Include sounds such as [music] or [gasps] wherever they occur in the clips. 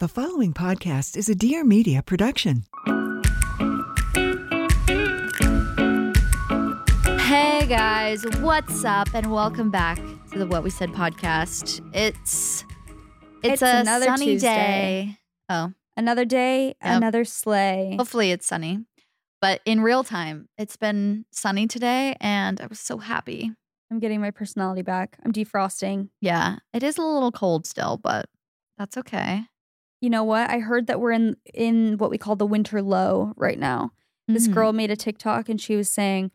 The following podcast is a Dear Media production. Hey guys, what's up? And welcome back to the What We Said podcast. It's it's, It's a another sunny Tuesday. day. Oh, Another day, Yep. another sleigh. hopefully it's sunny. But in real time, it's been sunny today and I was so happy. I'm getting my personality back. I'm defrosting. Yeah, it is a little cold still, but that's okay. You know what? I heard that we're in in what we call the winter low right now. This Mhm. girl made a TikTok and she was saying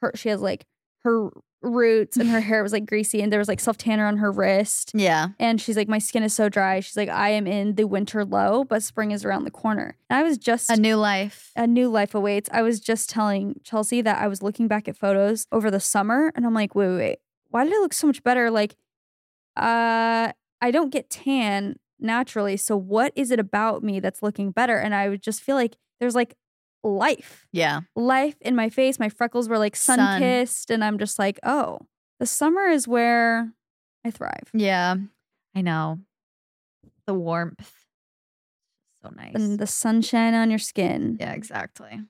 her she has like her roots and her [laughs] hair was like greasy and there was like self tanner on her wrist. Yeah. And she's like, My skin is so dry. She's like, I am in the winter low, but spring is around the corner. And I was just A new life. a new life awaits. I was just telling Chelsey that I was looking back at photos over the summer and I'm like, wait, wait, wait. Why did I look so much better? Like, uh, I don't get tan naturally. So what is it about me that's looking better? And I would just feel like there's like life, Yeah. life in my face. My freckles were like Sun. kissed. And I'm just like, oh, the summer is where I thrive. Yeah. I know. The warmth. So nice. And the sunshine on your skin. yeah, exactly.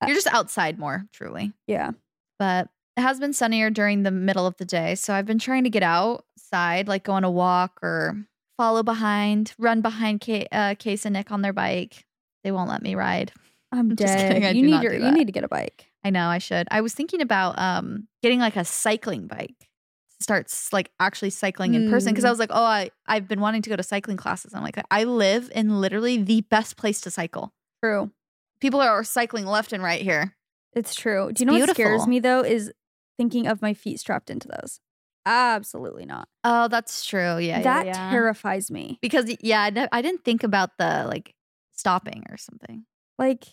Uh, You're just outside more, truly. Yeah. but it has been sunnier during the middle of the day. So I've been trying to get outside, like go on a walk or follow behind, run behind Kay, uh, Case and Nick on their bike. They won't let me ride. I'm [laughs] Just dead. kidding, you need your, you need to get a bike. I know I should. I was thinking about um getting like a cycling bike. Starts like actually cycling in person because I Mm. was like, oh, I I've been wanting to go to cycling classes. I'm like, I live in literally the best place to cycle. True. People are cycling left and right here. It's true. Do you know what scares me though? Is thinking of my feet strapped into those. Absolutely not. Oh, that's true. Yeah, that yeah, yeah. terrifies me. because yeah, I, ne- I didn't think about the like stopping or something. Like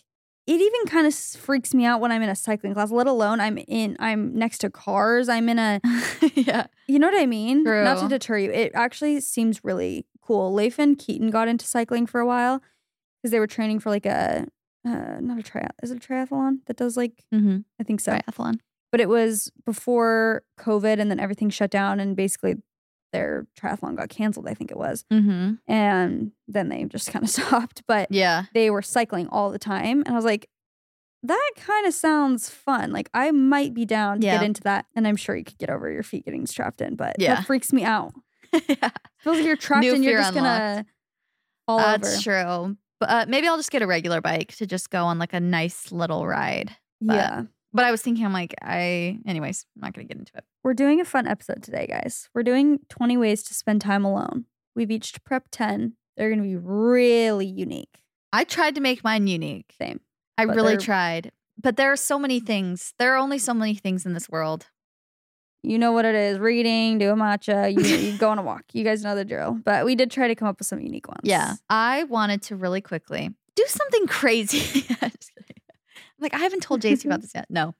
it even kind of freaks me out when I'm in a cycling class. Let alone I'm in. I'm next to cars. I'm in a. [laughs] yeah. You know what I mean? Not to deter you. It actually seems really cool. Leif and Keaton got into cycling for a while because they were training for like a. Uh, not a triathlon. Is it a triathlon that does like? Mm-hmm. I think so. Triathlon. But it was before COVID and then everything shut down and basically their triathlon got canceled, I think it was. Mm-hmm. And then they just kind of [laughs] stopped, but Yeah. they were cycling all the time. And I was like, that kind of sounds fun. Like I might be down to Yeah. get into that. And I'm sure you could get over your feet getting strapped in, but Yeah. that [laughs] freaks me out. yeah. feels like you're trapped New and you're just gonna fall That's over. true. But uh, maybe I'll just get a regular bike to just go on like a nice little ride. but- Yeah. But I was thinking, I'm like, I, anyways, I'm not going to get into it. We're doing a fun episode today, guys. We're doing 20 ways to spend time alone. We've each prep 10. They're going to be really unique. I tried to make mine unique. Same. I really tried. But there are so many things. There are only so many things in this world. You know what it is reading, do a matcha, you, you go on a walk. You guys know the drill. But we did try to come up with some unique ones. Yeah. I wanted to really quickly do something [laughs] crazy. [laughs] Just kidding. I'm like, I haven't told Jaci about [laughs] this yet. No.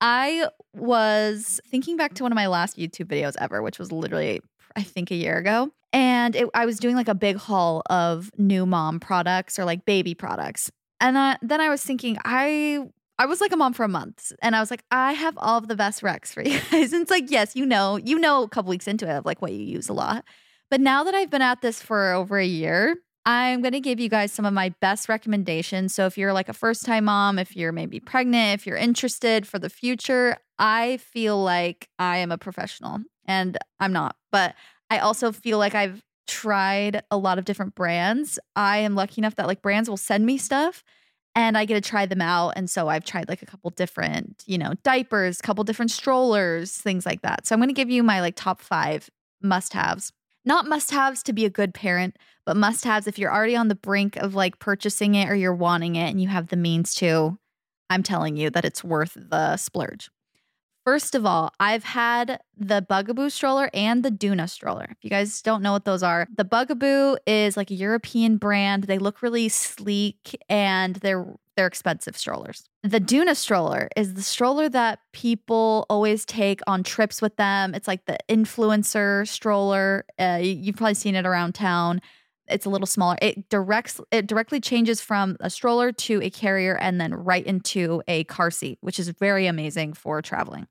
I was thinking back to one of my last YouTube videos ever, which was literally, I think, a year ago. And it, I was doing like a big haul of new mom products or like baby products. And I, then I was thinking, I I was like a mom for a month, and I was like, I have all of the best recs for [laughs] you guys. And it's like, yes, you know, you know, a couple weeks into it of like what you use a lot. But now that I've been at this for over a year, I'm going to give you guys some of my best recommendations. So if you're like a first time mom, if you're maybe pregnant, if you're interested for the future, I feel like I am a professional and I'm not. But I also feel like I've tried a lot of different brands. I am lucky enough that like brands will send me stuff and I get to try them out. And so I've tried like a couple different, you know, diapers, couple different strollers, things like that. So I'm going to give you my like top five must haves. Not must haves to be a good parent, but must haves if you're already on the brink of like purchasing it or you're wanting it and you have the means to. I'm telling you that it's worth the splurge. First of all, I've had the Bugaboo stroller and the Doona stroller. If you guys don't know what those are, the Bugaboo is like a European brand. They look really sleek and they're they're expensive strollers. The Doona stroller is the stroller that people always take on trips with them. It's like the influencer stroller. Uh, you've probably seen it around town. It's a little smaller. It directs it directly changes from a stroller to a carrier and then right into a car seat, which is very amazing for traveling.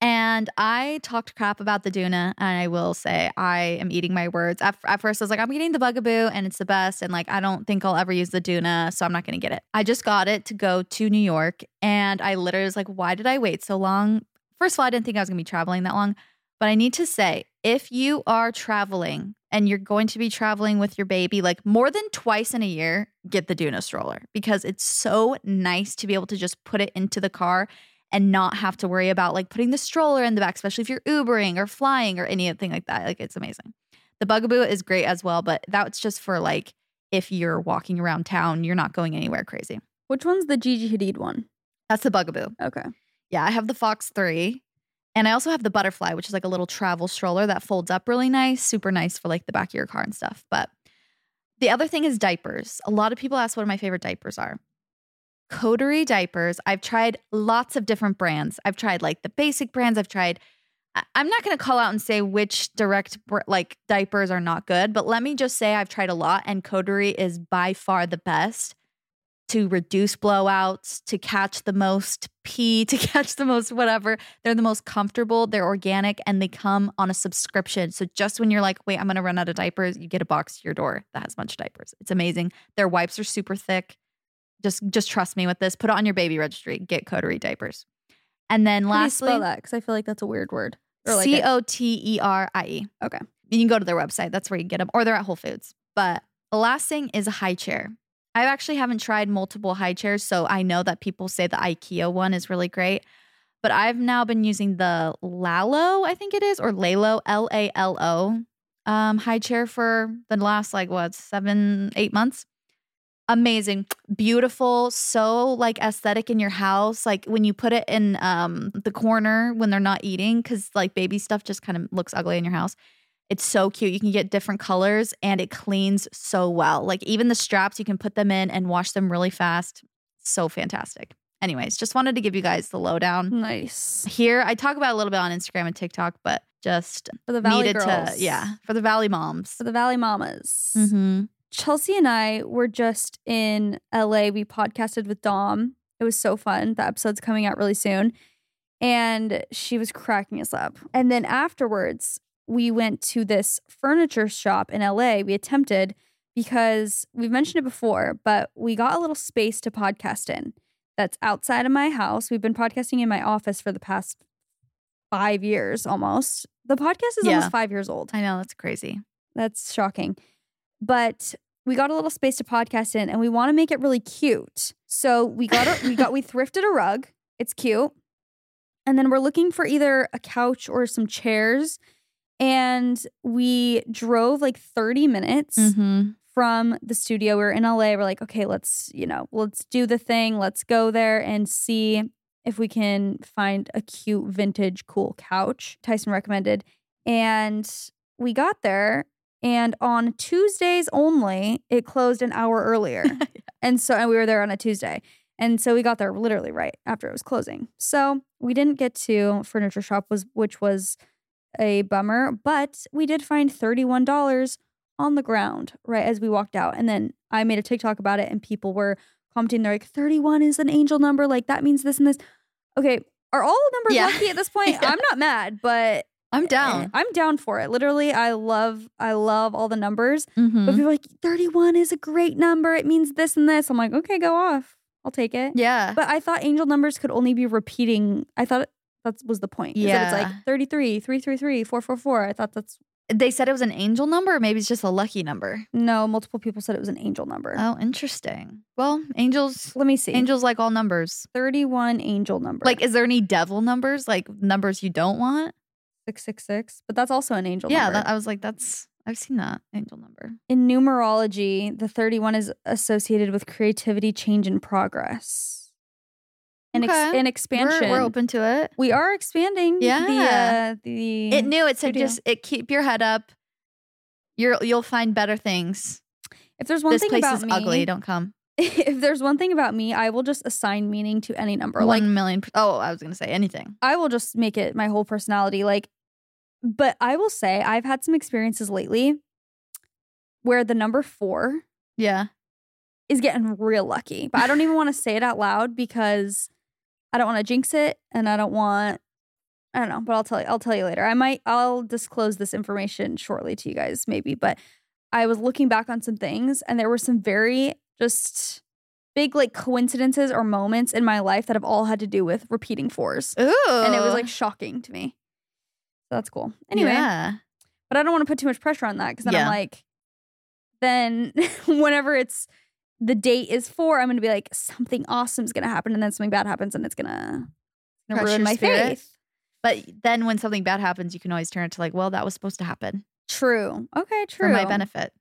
And I talked crap about the Doona, and I will say I am eating my words. At, at, first, I was like, I'm getting the Bugaboo, and it's the best. And like, I don't think I'll ever use the Doona, so I'm not going to get it. I just got it to go to New York, and I literally was like, why did I wait so long? First of all, I didn't think I was going to be traveling that long. But I need to say, if you are traveling and you're going to be traveling with your baby like more than twice in a year, get the Doona stroller because it's so nice to be able to just put it into the car and not have to worry about like putting the stroller in the back, especially if you're Ubering or flying or anything like that. Like it's amazing. The Bugaboo is great as well, but that's just for like if you're walking around town, you're not going anywhere crazy. Which one's the Gigi Hadid one? That's the Bugaboo. Okay. Yeah, I have the Fox 3. And I also have the Butterfly, which is like a little travel stroller that folds up really nice, super nice for like the back of your car and stuff. But the other thing is diapers. A lot of people ask what my favorite diapers are. Coterie diapers. I've tried lots of different brands. I've tried like the basic brands. I've tried. I'm not going to call out and say which direct like diapers are not good, but let me just say I've tried a lot, and Coterie is by far the best to reduce blowouts, to catch the most pee, [laughs] to catch the most whatever. They're the most comfortable, they're organic, and they come on a subscription. So just when you're like, wait, I'm gonna run out of diapers, you get a box to your door that has a bunch of diapers. It's amazing. Their wipes are super thick. Just just trust me with this. Put it on your baby registry. Get Coterie diapers. And then How do you lastly, spell that because I feel like that's a weird word. C O T E R I E. like C a- O T R I okay. You can go to their website. That's where you get them, or they're at Whole Foods. But the last thing is a high chair. I actually haven't tried multiple high chairs, so I know that people say the IKEA one is really great. But I've now been using the Lalo, I think it is, or Lalo, L A L O, um, high chair for the last like what seven, eight months. Amazing, beautiful, so like aesthetic in your house. Like when you put it in um the corner when they're not eating, because like baby stuff just kind of looks ugly in your house. It's so cute. You can get different colors and it cleans so well. Like even the straps, you can put them in and wash them really fast. So fantastic. Anyways, just wanted to give you guys the lowdown. Nice. Here, I talk about a little bit on Instagram and TikTok, but just For the Valley needed girls. to, yeah, for the Valley moms. For the Valley Mamas. Mm-hmm. Chelsey and I were just in LA. We podcasted with Dom. It was so fun. The episode's coming out really soon. And she was cracking us up. And then afterwards, we went to this furniture shop in LA. We attempted because we've mentioned it before, but we got a little space to podcast in that's outside of my house. We've been podcasting in my office for the past five years almost. The podcast is Yeah. almost five years old. I know, that's crazy. That's shocking. But we got a little space to podcast in and we want to make it really cute. So we got a, we got we [laughs] thrifted a rug. It's cute. And then we're looking for either a couch or some chairs. And we drove like 30 minutes Mm-hmm. from the studio. We are in LA. We're like, okay, let's, you know, let's do the thing. Let's go there and see if we can find a cute vintage cool couch. Tyson recommended. And we got there and on Tuesdays only, it closed an hour earlier. [laughs] And so and we were there on a Tuesday. And so we got there literally right after it was closing. So we didn't get to furniture shop was which was a bummer, but we did find $31 on the ground right as we walked out. And then I made a TikTok about it and people were commenting, they're like, 31 is an angel number. Like that means this and this. Okay. Are all numbers Yeah. lucky at this [laughs] point? Yeah. I'm not mad, but I'm eh, down. I'm down for it. Literally, I love I love all the numbers. Mm-hmm. But people are like, 31 is a great number. It means this and this. I'm like, okay, go off. I'll take it. Yeah. But I thought angel numbers could only be repeating. I thought that was the point. Yeah. it's like 33, 333, 444. I thought that's They said it was an angel number, or maybe it's just a lucky number. No, multiple people said it was an angel number. Oh, interesting. Well, angels, Let me see. angels like all numbers. 31 angel number. Like, is there any devil numbers, like numbers you don't want? 666, but that's also an angel yeah, number. that, I was like, that's I've seen that angel number. In numerology, the 31 is associated with creativity, change, and progress. And, ex- Okay. and We're- expansion. We're, open to it. We are expanding. Yeah. The, uh, the It knew it said studio. just it keep your head up. You're you'll find better things. if there's one this thing place about is me, ugly. Don't come. [laughs] if there's one thing about me, I will just assign meaning to any number. One Like million. per- Oh, I was gonna say anything. I will just make it my whole personality. Like, but I will say I've had some experiences lately where the number four Yeah. is getting real lucky. But I don't even want to say it out loud because I don't want to jinx it and I don't want I don't know, but I'll tell you I'll tell you later. I might I'll disclose this information shortly to you guys maybe, but I was looking back on some things and there were some very just big like coincidences or moments in my life that have all had to do with repeating fours. Ooh. And it was like shocking to me. So that's cool. Anyway, Yeah. but I don't want to put too much pressure on that because then I'm like, then [laughs] whenever it's the date is for, I'm gonna be like, something awesome is gonna happen, and then something bad happens, and it's gonna, gonna ruin my spirit. faith. But then when something bad happens, you can always turn it to like, well, that was supposed to happen True. Okay. True. for my benefit.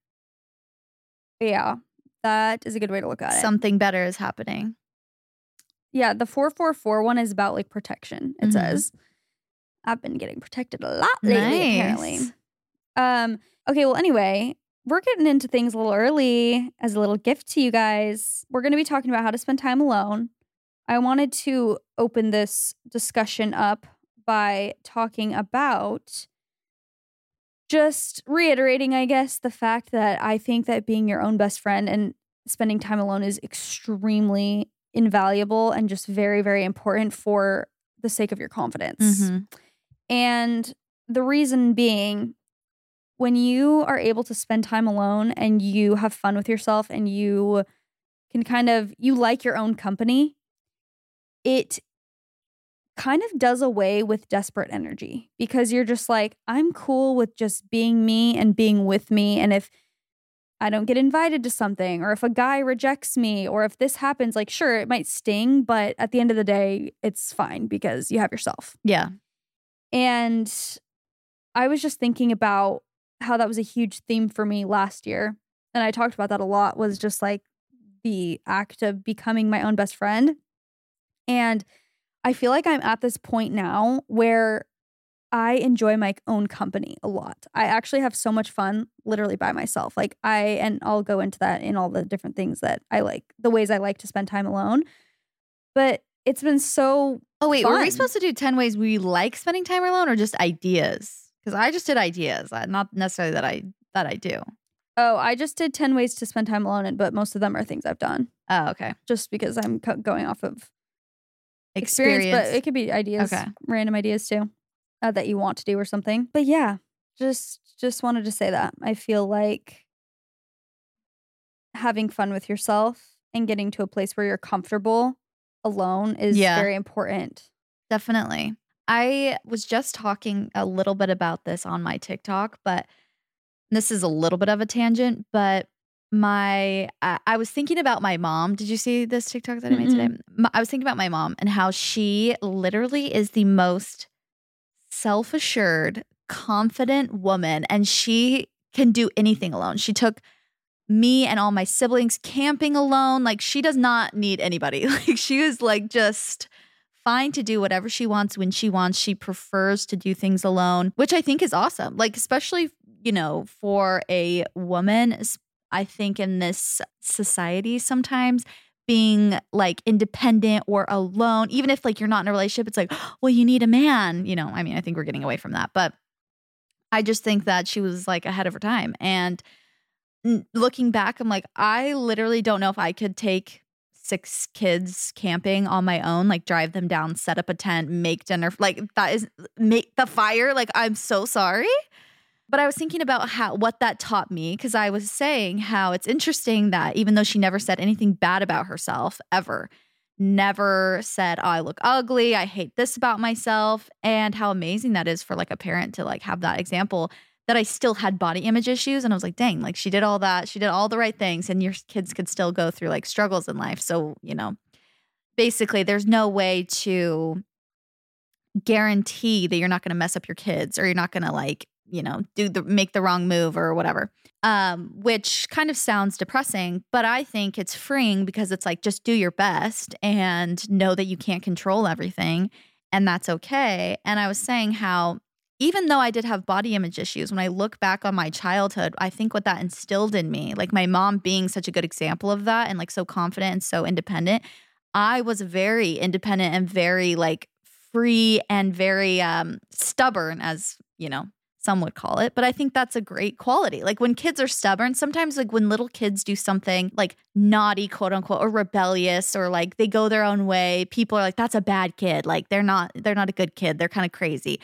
Yeah, that is a good way to look at it. Something better is happening. yeah, the four four four one is about like protection. It Mhm. says, I've been getting protected a lot lately. Apparently. Um. Okay. Well. Anyway, we're getting into things a little early as a little gift to you guys. We're going to be talking about how to spend time alone. I wanted to open this discussion up by talking about just reiterating, I guess, the fact that I think that being your own best friend and spending time alone is extremely invaluable and just very, very important for the sake of your confidence. Mhm. And the reason being, when you are able to spend time alone and you have fun with yourself and you can kind of, you like your own company, it kind of does away with desperate energy because you're just like, I'm cool with just being me and being with me. And if I don't get invited to something, or if a guy rejects me, or if this happens, like, sure, it might sting, but at the end of the day, it's fine because you have yourself. Yeah. And I was just thinking about how that was a huge theme for me last year. And I talked about that a lot was just like the act of becoming my own best friend. And I feel like I'm at this point now where I enjoy my own company a lot. I actually have so much fun literally by myself. Like I and I'll go into that in all the different things that I like, the ways I like to spend time alone. But it's been so Oh wait, were we supposed to do ten ways we like spending time alone, or just ideas? Because I just did ideas, not necessarily that I that I do. Oh, I just did 10 ways to spend time alone, but most of them are things I've done Oh, okay. just because I'm co- going off of Experience. experience, but it could be ideas, Okay. random ideas too, uh, that you want to do or something. But yeah, just just wanted to say that I feel like having fun with yourself and getting to a place where you're comfortable alone is Yeah. very important. Definitely. I was just talking a little bit about this on my TikTok, but this is a little bit of a tangent, but my I, I was thinking about my mom. Did you see this TikTok that I made today? I was thinking about my mom and how she literally is the most self-assured, confident woman and she can do anything alone. She took me and all my siblings camping alone. Like she does not need anybody. [laughs] Like she was like just fine to do whatever she wants when she wants. She prefers to do things alone, which I think is awesome. Like, especially, you know, for a woman, I think in this society, sometimes being like independent or alone, even if like you're not in a relationship, it's like, [gasps] well, you need a man. You know, I mean, I think we're getting away from that, but I just think that she was like ahead of her time. And looking back, I'm like, I literally don't know if I could take six kids camping on my own, like drive them down, set up a tent, make dinner. Like that is make the fire. Like I'm so sorry. But I was thinking about how what that taught me because I was saying how it's interesting that even though she never said anything bad about herself ever, never said, "Oh, I look ugly, I hate this about myself," and how amazing that is for like a parent to like have that example that I still had body image issues. And I was like, dang, like she did all that. She did all the right things. And your kids could still go through like struggles in life. So, you know, basically, there's no way to guarantee that you're not going to mess up your kids or you're not going to like, you know, do the make the wrong move or whatever. Um, which kind of sounds depressing, but I think it's freeing because it's like just do your best and know that you can't control everything and that's okay. And I was saying how even though I did have body image issues, when I look back on my childhood, I think what that instilled in me, like my mom being such a good example of that and like so confident and so independent, I was very independent and very like free and very um stubborn as, you know, some would call it, but I think that's a great quality. Like when kids are stubborn, sometimes like when little kids do something like naughty, quote unquote, or rebellious, or like they go their own way, people are like, that's a bad kid. Like they're not, they're not a good kid. They're kind of crazy.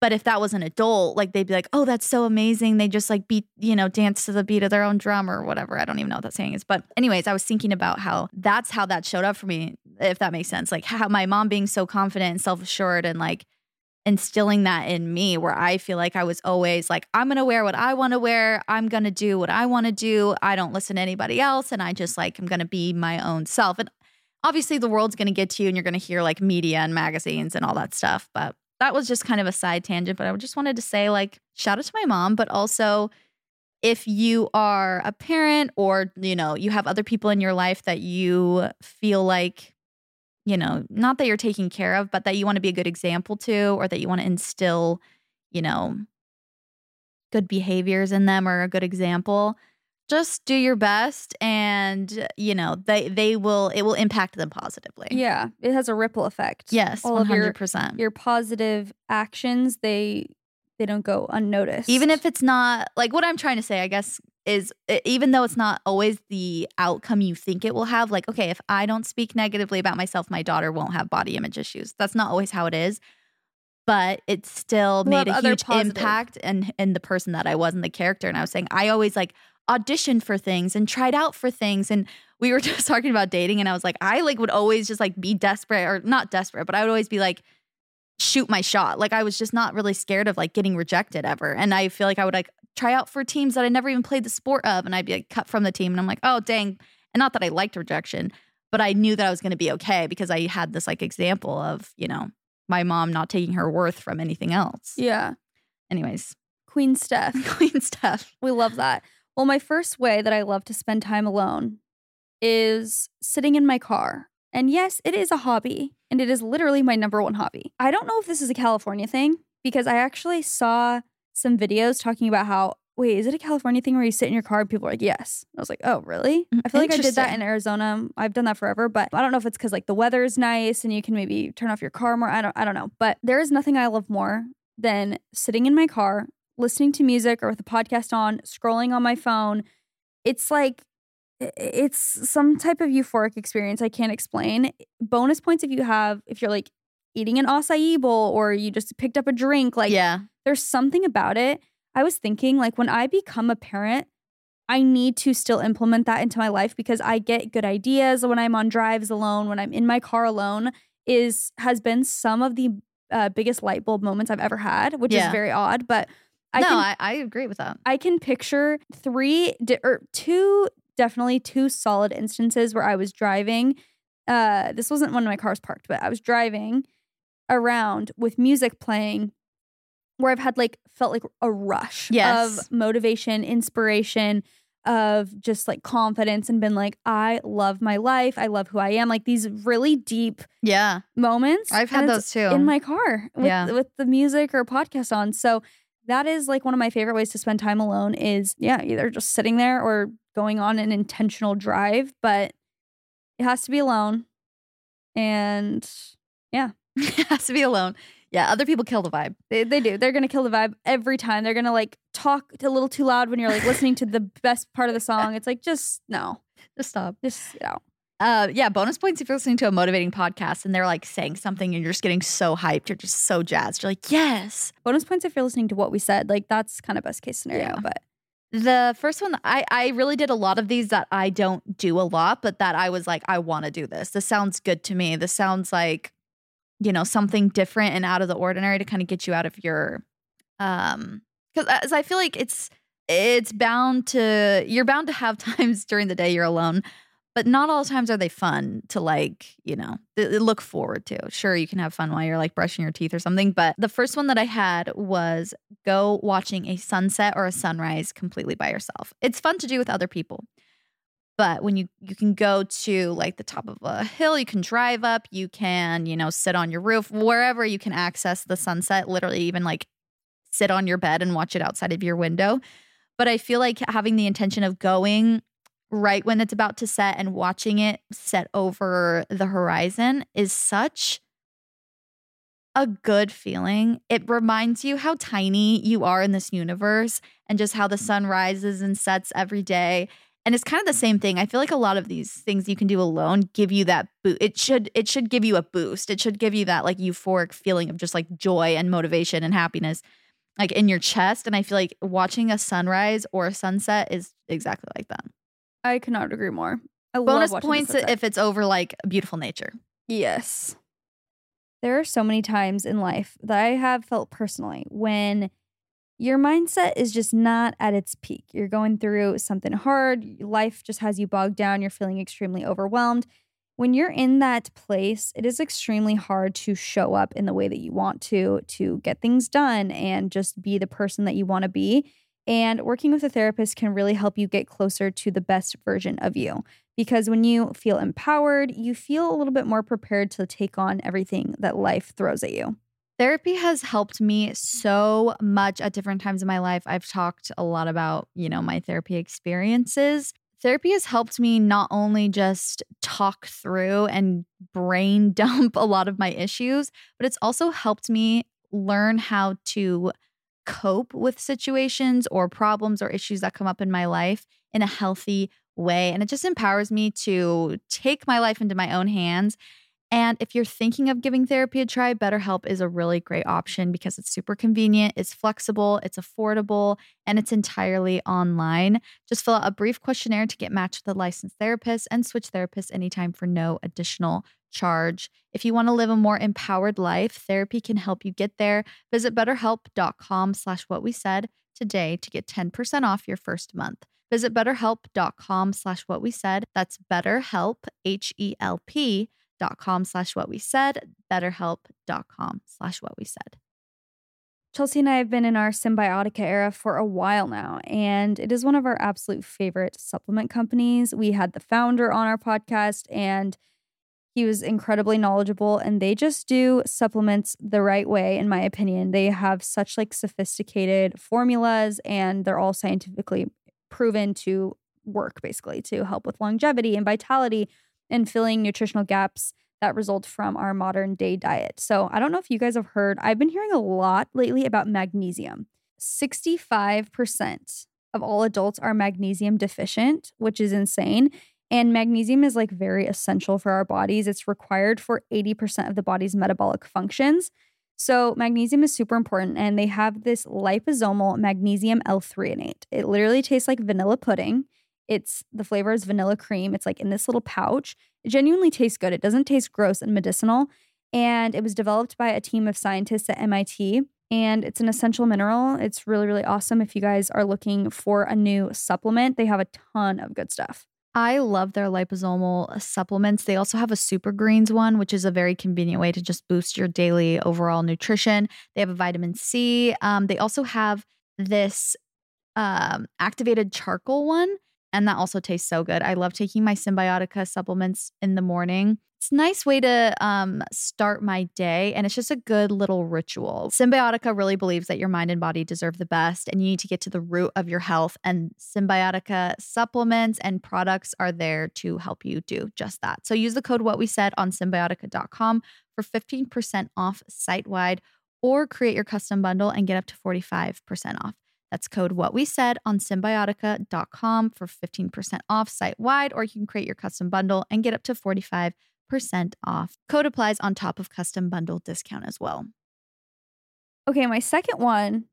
But if that was an adult, like they'd be like, oh, that's so amazing. They just like beat, you know, dance to the beat of their own drum or whatever. I don't even know what that saying is. But, anyways, I was thinking about how that's how that showed up for me, if that makes sense. Like how my mom being so confident and self assured and like instilling that in me where I feel like I was always like, I'm going to wear what I want to wear. I'm going to do what I want to do. I don't listen to anybody else. And I just like, I'm going to be my own self. And obviously, the world's going to get to you and you're going to hear like media and magazines and all that stuff. But that was just kind of a side tangent. But I just wanted to say, like, shout out to my mom, but also, if you are a parent or you know you have other people in your life that you feel like you know, not that you're taking care of, but that you want to be a good example to, or that you want to instill, you know, good behaviors in them or a good example, just do your best and you know they they will it will impact them positively Yeah, it has a ripple effect. yes All 100% Your positive actions, they they don't go unnoticed. even if it's not like what i'm trying to say i guess is even though it's not always the outcome you think it will have like okay if i don't speak negatively about myself my daughter won't have body image issues that's not always how it is but it still We'll made a huge positive- impact in in the person that i was and the character and i was saying i always like auditioned for things and tried out for things and we were [laughs] just talking about dating and i was like i like would always just like be desperate or not desperate but i would always be like shoot my shot. Like I was just not really scared of like getting rejected ever. And I feel like I would like try out for teams that I never even played the sport of and I'd be like cut from the team and I'm like, "Oh, dang." And not that I liked rejection, but I knew that I was going to be okay because I had this like example of, you know, my mom not taking her worth from anything else. yeah, Anyways, Queen Steph. [laughs] queen stuff. We love that. Well, my first way that I love to spend time alone is sitting in my car. And yes, it is a hobby, and it is literally my number one hobby. I don't know if this is a California thing because I actually saw some videos talking about how, wait, is it a California thing where you sit in your car and people are like, yes? I was like, oh, really? Mm, I feel like I did that in Arizona. I've done that forever, but I don't know if it's because like the weather is nice and you can maybe turn off your car more. I don't, I don't know. But there is nothing I love more than sitting in my car, listening to music or with a podcast on, scrolling on my phone. It's like it's some type of euphoric experience I can't explain. Bonus points if you have if you're like eating an acai bowl or you just picked up a drink. Like yeah. there's something about it. I was thinking like when I become a parent, I need to still implement that into my life because I get good ideas when I'm on drives alone, when I'm in my car alone is has been some of the uh, biggest light bulb moments I've ever had, which Yeah. is very odd, but I no, can I, I agree with that. I can picture three di- or two, definitely two solid instances where I was driving. Uh, this wasn't when my car's parked, but I was driving around with music playing where I've had like felt like a rush Yes. of motivation, inspiration, of just like confidence and been like, I love my life. I love who I am. Like these really deep Yeah. moments. I've had those too. in my car with, Yeah. with the music or podcast on. So that is like one of my favorite ways to spend time alone is yeah, either just sitting there or going on an intentional drive, but it has to be alone. And yeah. [laughs] it has to be alone. Yeah, other people kill the vibe. they, they do. They're gonna kill the vibe every time. They're gonna like talk a little too loud when you're like listening to the best part of the song. It's like just no. Just stop. Just you know. Uh, yeah, bonus points if you're listening to a motivating podcast and they're like saying something and you're just getting so hyped. You're just so jazzed. You're like, yes. Bonus points if you're listening to what we said. Like that's kind of best case scenario. Yeah. But The first one, I, I really did a lot of these that I don't do a lot, but that I was like, I want to do this. This sounds good to me. This sounds like, you know, something different and out of the ordinary to kind of get you out of your, um, Because as I feel like it's it's bound to you're bound to have [laughs] times during the day you're alone, but not all times are they fun to like you know look forward to. Sure, you can have fun while you're like brushing your teeth or something, but the first one that I had was go watching a sunset or a sunrise completely by yourself. It's fun to do with other people. But when you you can go to like the top of a hill, you can drive up, you can, you know, sit on your roof, wherever you can access the sunset, literally even like sit on your bed and watch it outside of your window. But I feel like having the intention of going right when it's about to set and watching it set over the horizon is such a good feeling. It reminds you how tiny you are in this universe and just how the mm. sun rises and sets every day and it's kind of the same thing. I feel like a lot of these things you can do alone give you that boost. It should it should give you a boost. It should give you that like euphoric feeling of just like joy and motivation and happiness like in your chest and I feel like watching a sunrise or a sunset is exactly like that. I cannot agree more. I Bonus points if it's over like beautiful nature. Yes. There are so many times in life that I have felt personally when your mindset is just not at its peak. You're going through something hard, life just has you bogged down, you're feeling extremely overwhelmed. When you're in that place, it is extremely hard to show up in the way that you want to, to get things done and just be the person that you want to be. And working with a therapist can really help you get closer to the best version of you. Because when you feel empowered, you feel a little bit more prepared to take on everything that life throws at you. Therapy has helped me so much at different times in my life. I've talked a lot about, you know, my therapy experiences. Therapy has helped me not only just talk through and brain [laughs] dump a lot of my issues, but it's also helped me learn how to cope with situations or problems or issues that come up in my life in a healthy way. And it just empowers me to take my life into my own hands and if you're thinking of giving therapy a try, BetterHelp is a really great option because it's super convenient, it's flexible, it's affordable, and it's entirely online. Just fill out a brief questionnaire to get matched with a licensed therapist and switch therapists anytime for no additional charge. If you want to live a more empowered life, therapy can help you get there. Visit betterhelp.com slash what we said today to get 10% off your first month. Visit betterhelp.com slash what we said. That's betterhelp, H-E-L-P dot com slash what we said, betterhelp.com slash what we said. Chelsey and I have been in our Cymbiotika era for a while now, and it is one of our absolute favorite supplement companies. We had the founder on our podcast, and he was incredibly knowledgeable, and they just do supplements the right way, in my opinion. They have such like sophisticated formulas, and they're all scientifically proven to work basically to help with longevity and vitality and filling nutritional gaps that result from our modern day diet. So, I don't know if you guys have heard, I've been hearing a lot lately about magnesium. 65% of all adults are magnesium deficient, which is insane. And magnesium is like very essential for our bodies. It's required for 80% of the body's metabolic functions. So, magnesium is super important, and they have this liposomal magnesium L threonate. It literally tastes like vanilla pudding. It's the flavor is vanilla cream. It's like in this little pouch. It genuinely tastes good. It doesn't taste gross and medicinal. And it was developed by a team of scientists at MIT. And it's an essential mineral. It's really, really awesome if you guys are looking for a new supplement. They have a ton of good stuff. I love their liposomal supplements. They also have a super greens one, which is a very convenient way to just boost your daily overall nutrition. They have a vitamin C. Um, they also have this um, activated charcoal one and that also tastes so good. I love taking my Cymbiotika supplements in the morning. It's a nice way to um, start my day, and it's just a good little ritual. Cymbiotika really believes that your mind and body deserve the best, and you need to get to the root of your health. And Cymbiotika supplements and products are there to help you do just that. So use the code What We Said on Cymbiotika.com for 15% off site wide, or create your custom bundle and get up to 45% off. That's code what we said on cymbiotika.com for 15% off site wide, or you can create your custom bundle and get up to 45% off. Code applies on top of custom bundle discount as well. Okay, my second one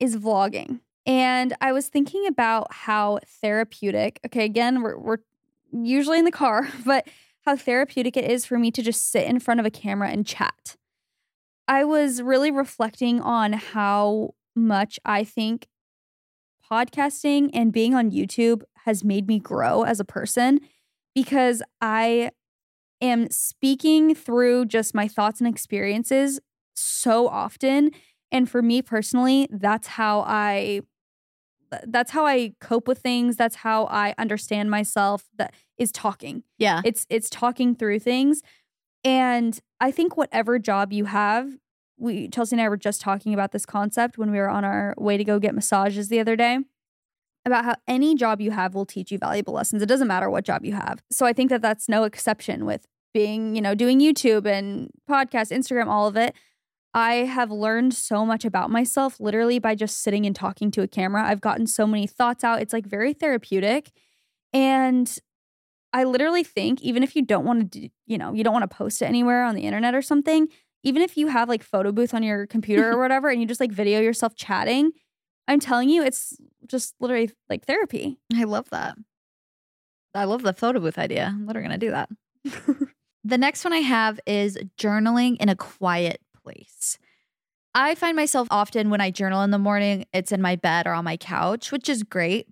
is vlogging. And I was thinking about how therapeutic, okay, again, we're, we're usually in the car, [laughs] but how therapeutic it is for me to just sit in front of a camera and chat. I was really reflecting on how much I think podcasting and being on YouTube has made me grow as a person because I am speaking through just my thoughts and experiences so often. And for me personally, that's how I that's how I cope with things. That's how I understand myself. That is talking. Yeah. It's it's talking through things. And I think whatever job you have, we Chelsey and I were just talking about this concept when we were on our way to go get massages the other day about how any job you have will teach you valuable lessons. It doesn't matter what job you have. So I think that that's no exception with being, you know, doing YouTube and podcast, Instagram, all of it. I have learned so much about myself literally by just sitting and talking to a camera. I've gotten so many thoughts out. It's like very therapeutic. And I literally think even if you don't want to, do, you know, you don't want to post it anywhere on the internet or something, even if you have like photo booth on your computer or [laughs] whatever and you just like video yourself chatting, I'm telling you, it's just literally like therapy. I love that. I love the photo booth idea. I'm literally to do that. [laughs] the next one I have is journaling in a quiet place. I find myself often when I journal in the morning, it's in my bed or on my couch, which is great.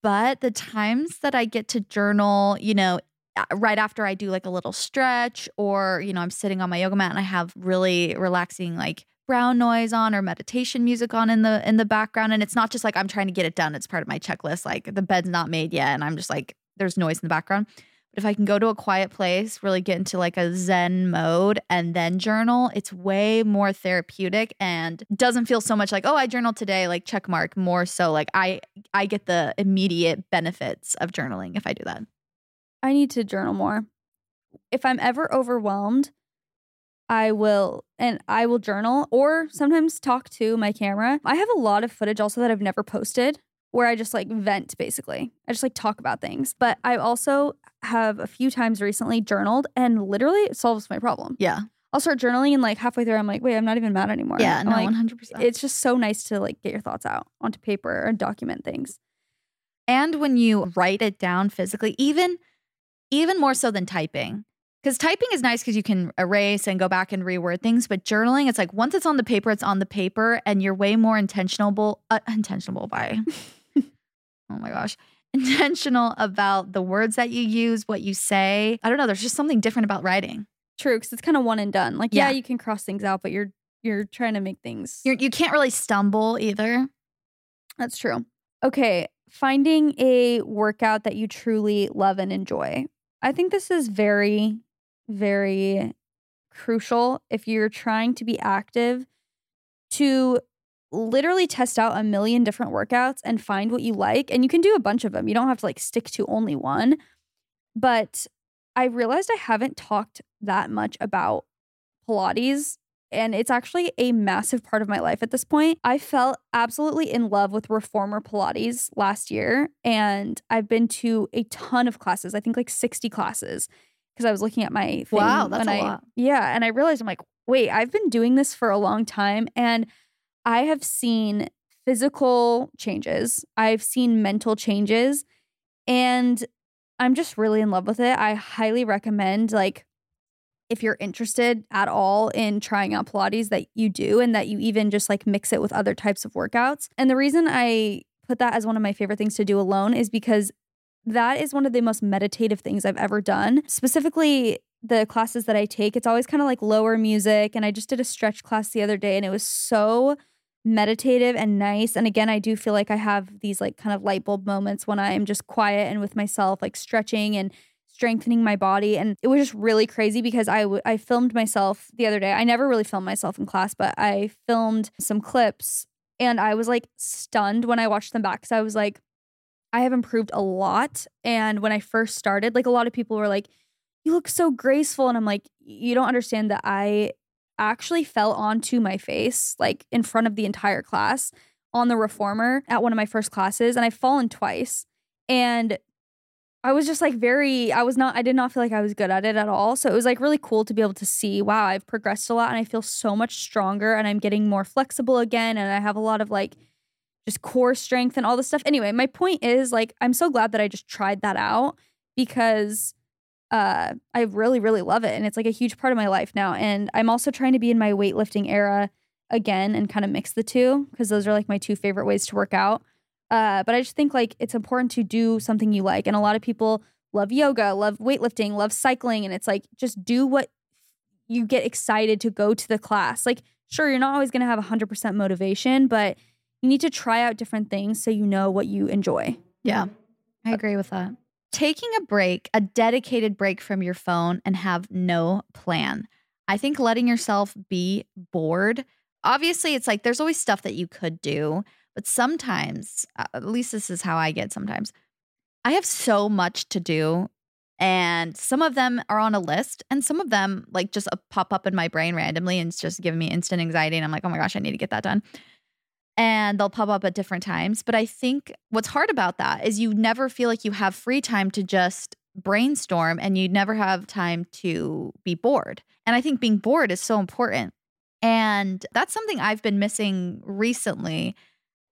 But the times that I get to journal, you know, Uh, right after I do like a little stretch or, you know, I'm sitting on my yoga mat and I have really relaxing like brown noise on or meditation music on in the in the background and it's not just like I'm trying to get it done, it's part of my checklist like the bed's not made yet and I'm just like there's noise in the background. But if I can go to a quiet place, really get into like a zen mode and then journal, it's way more therapeutic and doesn't feel so much like, oh, I journaled today, like check mark, more so like I I get the immediate benefits of journaling if I do that. I need to journal more. If I'm ever overwhelmed, I will and I will journal or sometimes talk to my camera. I have a lot of footage also that I've never posted where I just like vent basically. I just like talk about things. But I also have a few times recently journaled and literally it solves my problem. Yeah. I'll start journaling and like halfway through I'm like, wait, I'm not even mad anymore. Yeah, I'm no, like, 100%. It's just so nice to like get your thoughts out onto paper and document things. and when you write it down physically, even even more so than typing. Because typing is nice because you can erase and go back and reword things, but journaling, it's like once it's on the paper, it's on the paper, and you're way more intentional. Uh, intentional by, [laughs] oh my gosh, intentional about the words that you use, what you say. I don't know. There's just something different about writing. True, because it's kind of one and done. Like, yeah. Yeah. you can cross things out, but you're you're trying to make things You're, you can't really stumble either. That's true. Okay, finding a workout that you truly love and enjoy. I think this is very, very crucial if you're trying to be active to literally test out a million different workouts and find what you like. And you can do a bunch of them. You don't have to like stick to only one. But I realized I haven't talked that much about Pilates and it's actually a massive part of my life at this point. I fell absolutely in love with reformer Pilates last year, and I've been to a ton of classes. I think like 60 classes because I was looking at my thing Wow, that's a I- lot. Yeah, and I realized I'm like, wait, I've been doing this for a long time, and I have seen physical changes. I've seen mental changes, and I'm just really in love with it. I highly recommend like if you're interested at all in trying out Pilates that you do and that you even just like mix it with other types of workouts. And the reason I put that as one of my favorite things to do alone is because that is one of the most meditative things I've ever done. Specifically, the classes that I take, it's always kind of like lower music. And I just did a stretch class the other day and it was so meditative and nice. And again, I do feel like I have these like kind of light bulb moments when I'm just quiet and with myself, like stretching and strengthening my body and it was just really crazy because I w- I filmed myself the other day. I never really filmed myself in class, but I filmed some clips and I was like stunned when I watched them back cuz I was like I have improved a lot and when I first started, like a lot of people were like you look so graceful and I'm like you don't understand that I actually fell onto my face like in front of the entire class on the reformer at one of my first classes and I've fallen twice and I was just like very, I was not, I did not feel like I was good at it at all. So it was like really cool to be able to see, wow, I've progressed a lot and I feel so much stronger and I'm getting more flexible again. And I have a lot of like just core strength and all this stuff. Anyway, my point is like, I'm so glad that I just tried that out because uh, I really, really love it. And it's like a huge part of my life now. And I'm also trying to be in my weightlifting era again and kind of mix the two because those are like my two favorite ways to work out. Uh, but I just think like it's important to do something you like. And a lot of people love yoga, love weightlifting, love cycling. And it's like just do what you get excited to go to the class. Like, sure, you're not always going to have 100% motivation, but you need to try out different things so you know what you enjoy. Yeah, I agree with that. Taking a break, a dedicated break from your phone and have no plan. I think letting yourself be bored. Obviously, it's like there's always stuff that you could do, but sometimes, uh, at least this is how I get sometimes, I have so much to do. And some of them are on a list, and some of them like just uh, pop up in my brain randomly and it's just giving me instant anxiety. And I'm like, oh my gosh, I need to get that done and they'll pop up at different times. But I think what's hard about that is you never feel like you have free time to just brainstorm and you never have time to be bored. And I think being bored is so important. And that's something I've been missing recently.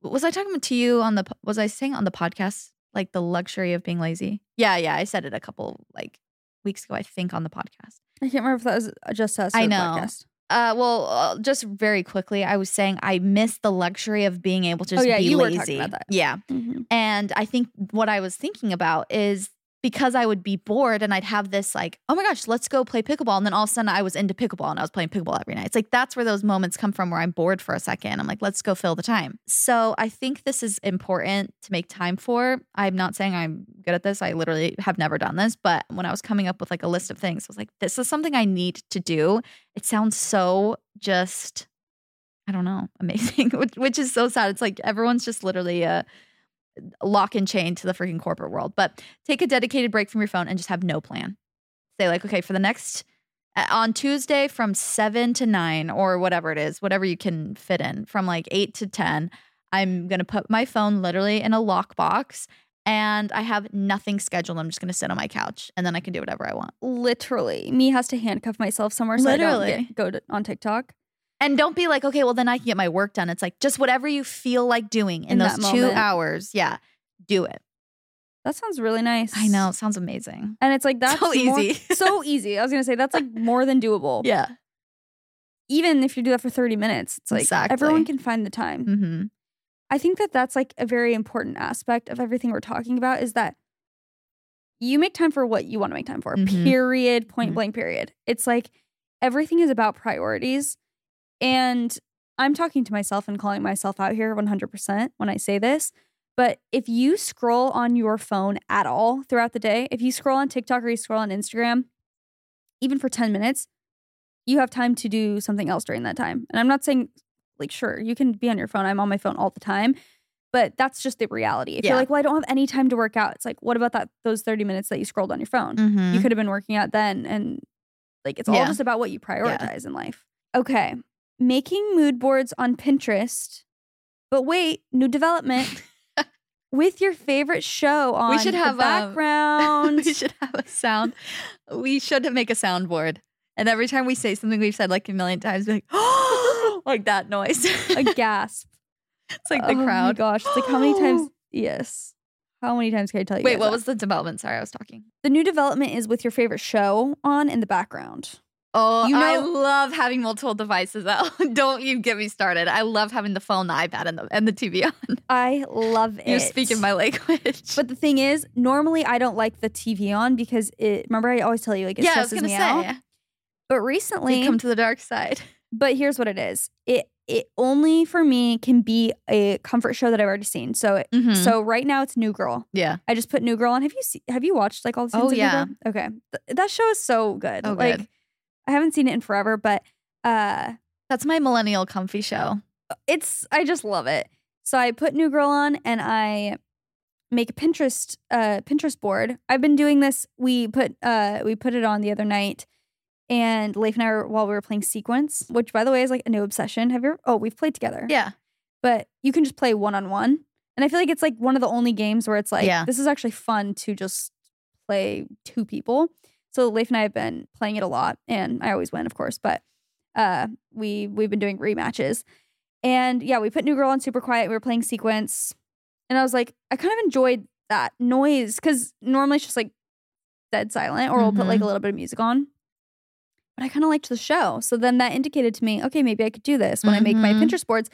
Was I talking to you on the was I saying on the podcast like the luxury of being lazy? Yeah, yeah, I said it a couple like weeks ago I think on the podcast. I can't remember if that was just us. I know. podcast. Uh, well, uh, just very quickly, I was saying I miss the luxury of being able to Oh, yeah, be you were lazy. talking about that. Yeah, Mhm. and I think what I was thinking about is because I would be bored and I'd have this like, oh my gosh, let's go play pickleball, and then all of a sudden I was into pickleball and I was playing pickleball every night. It's like that's where those moments come from where I'm bored for a second. I'm like, let's go fill the time. So I think this is important to make time for. I'm not saying I'm good at this. I literally have never done this, but when I was coming up with like a list of things, I was like, this is something I need to do. It sounds so just I don't know, amazing, [laughs] which, which is so sad. It's like everyone's just literally a lock and chain to the freaking corporate world. But take a dedicated break from your phone and just have no plan. Say like, okay, for the next on Tuesday from seven to nine or whatever it is, whatever you can fit in, from like eight to ten, I'm gonna put my phone literally in a lockbox. And I have nothing scheduled. I'm just gonna sit on my couch and then I can do whatever I want. Literally, me has to handcuff myself somewhere so I don't get, go to, on TikTok. And don't be like, okay, well, then I can get my work done. It's like just whatever you feel like doing in, In those two moment. hours. Yeah, do it. That sounds really nice. I know. It sounds amazing. and it's like that's So more- easy. [laughs] so [laughs] easy. I was gonna say that's like more than doable. Yeah. Even if you do that for thirty minutes, it's like Exactly. everyone can find the time. hmm I think that that's like a very important aspect of everything we're talking about is that you make time for what you want to make time for. Mhm. Period. Point Mhm. blank. Period. It's like everything is about priorities, and I'm talking to myself and calling myself out here 100% when I say this. But if you scroll on your phone at all throughout the day, if you scroll on TikTok or you scroll on Instagram, even for 10 minutes, you have time to do something else during that time. And I'm not saying, like, sure, you can be on your phone. I'm on my phone all the time. But that's just the reality. If Yeah. you're like, well, I don't have any time to work out, it's like, what about that those 30 minutes that you scrolled on your phone? hmm You could have been working out then. And like, it's all just about what you prioritize in life. Okay. Making mood boards on Pinterest. But wait, new development [laughs] with your favorite show on We should the have, um, background. [laughs] we should have a sound. We should make a soundboard. And every time we say something we've said like a million times, be like, [gasps] [gasps] like that noise. a [laughs] gasp. it's like the Oh my crowd. gosh. It's like how many times? [gasps] Yes. How many times can I tell you? Wait, what that? was the development? Sorry, I was talking. the new development? Is with your favorite show on in the background. Oh, You I love having multiple devices out. [laughs] Don't you get me started. I love having the phone, the iPad, and the, and the TV on. [laughs] I love it. You're speaking my language. But the thing is, normally I don't like the TV on because it. Remember, I always tell you like it yeah, I was stresses me say, out. But recently, we come to the dark side. [laughs] but here's what it is. It it only for me can be a comfort show that I've already seen. So Mhm. so right now it's New Girl. yeah. I just put New Girl on. Have you see, have you watched like all the seasons? Oh, of New yeah. Girl? Okay, Th- that show is so good. Oh, like good. I haven't seen it in forever, but uh, That's my millennial comfy show. it's I just love it. So I put New Girl on and I make a Pinterest uh Pinterest board. I've been doing this. We put uh we put it on the other night. And Leif and I were, while we were playing Sequence, which by the way is like a new obsession. Have you ever, oh, we've played together. Yeah. But you can just play one on one. And I feel like it's like one of the only games where it's like Yeah. this is actually fun to just play two people. So Leif and I have been playing it a lot, and I always win, of course. But uh, we we've been doing rematches, and yeah, we put New Girl on super quiet. We were playing sequence, and I was like, I kind of enjoyed that noise because normally it's just like dead silent, or we'll put like a little bit of music on. but I kind of liked the show. So then that indicated to me, okay, maybe I could do this when I make my Mhm. Pinterest boards.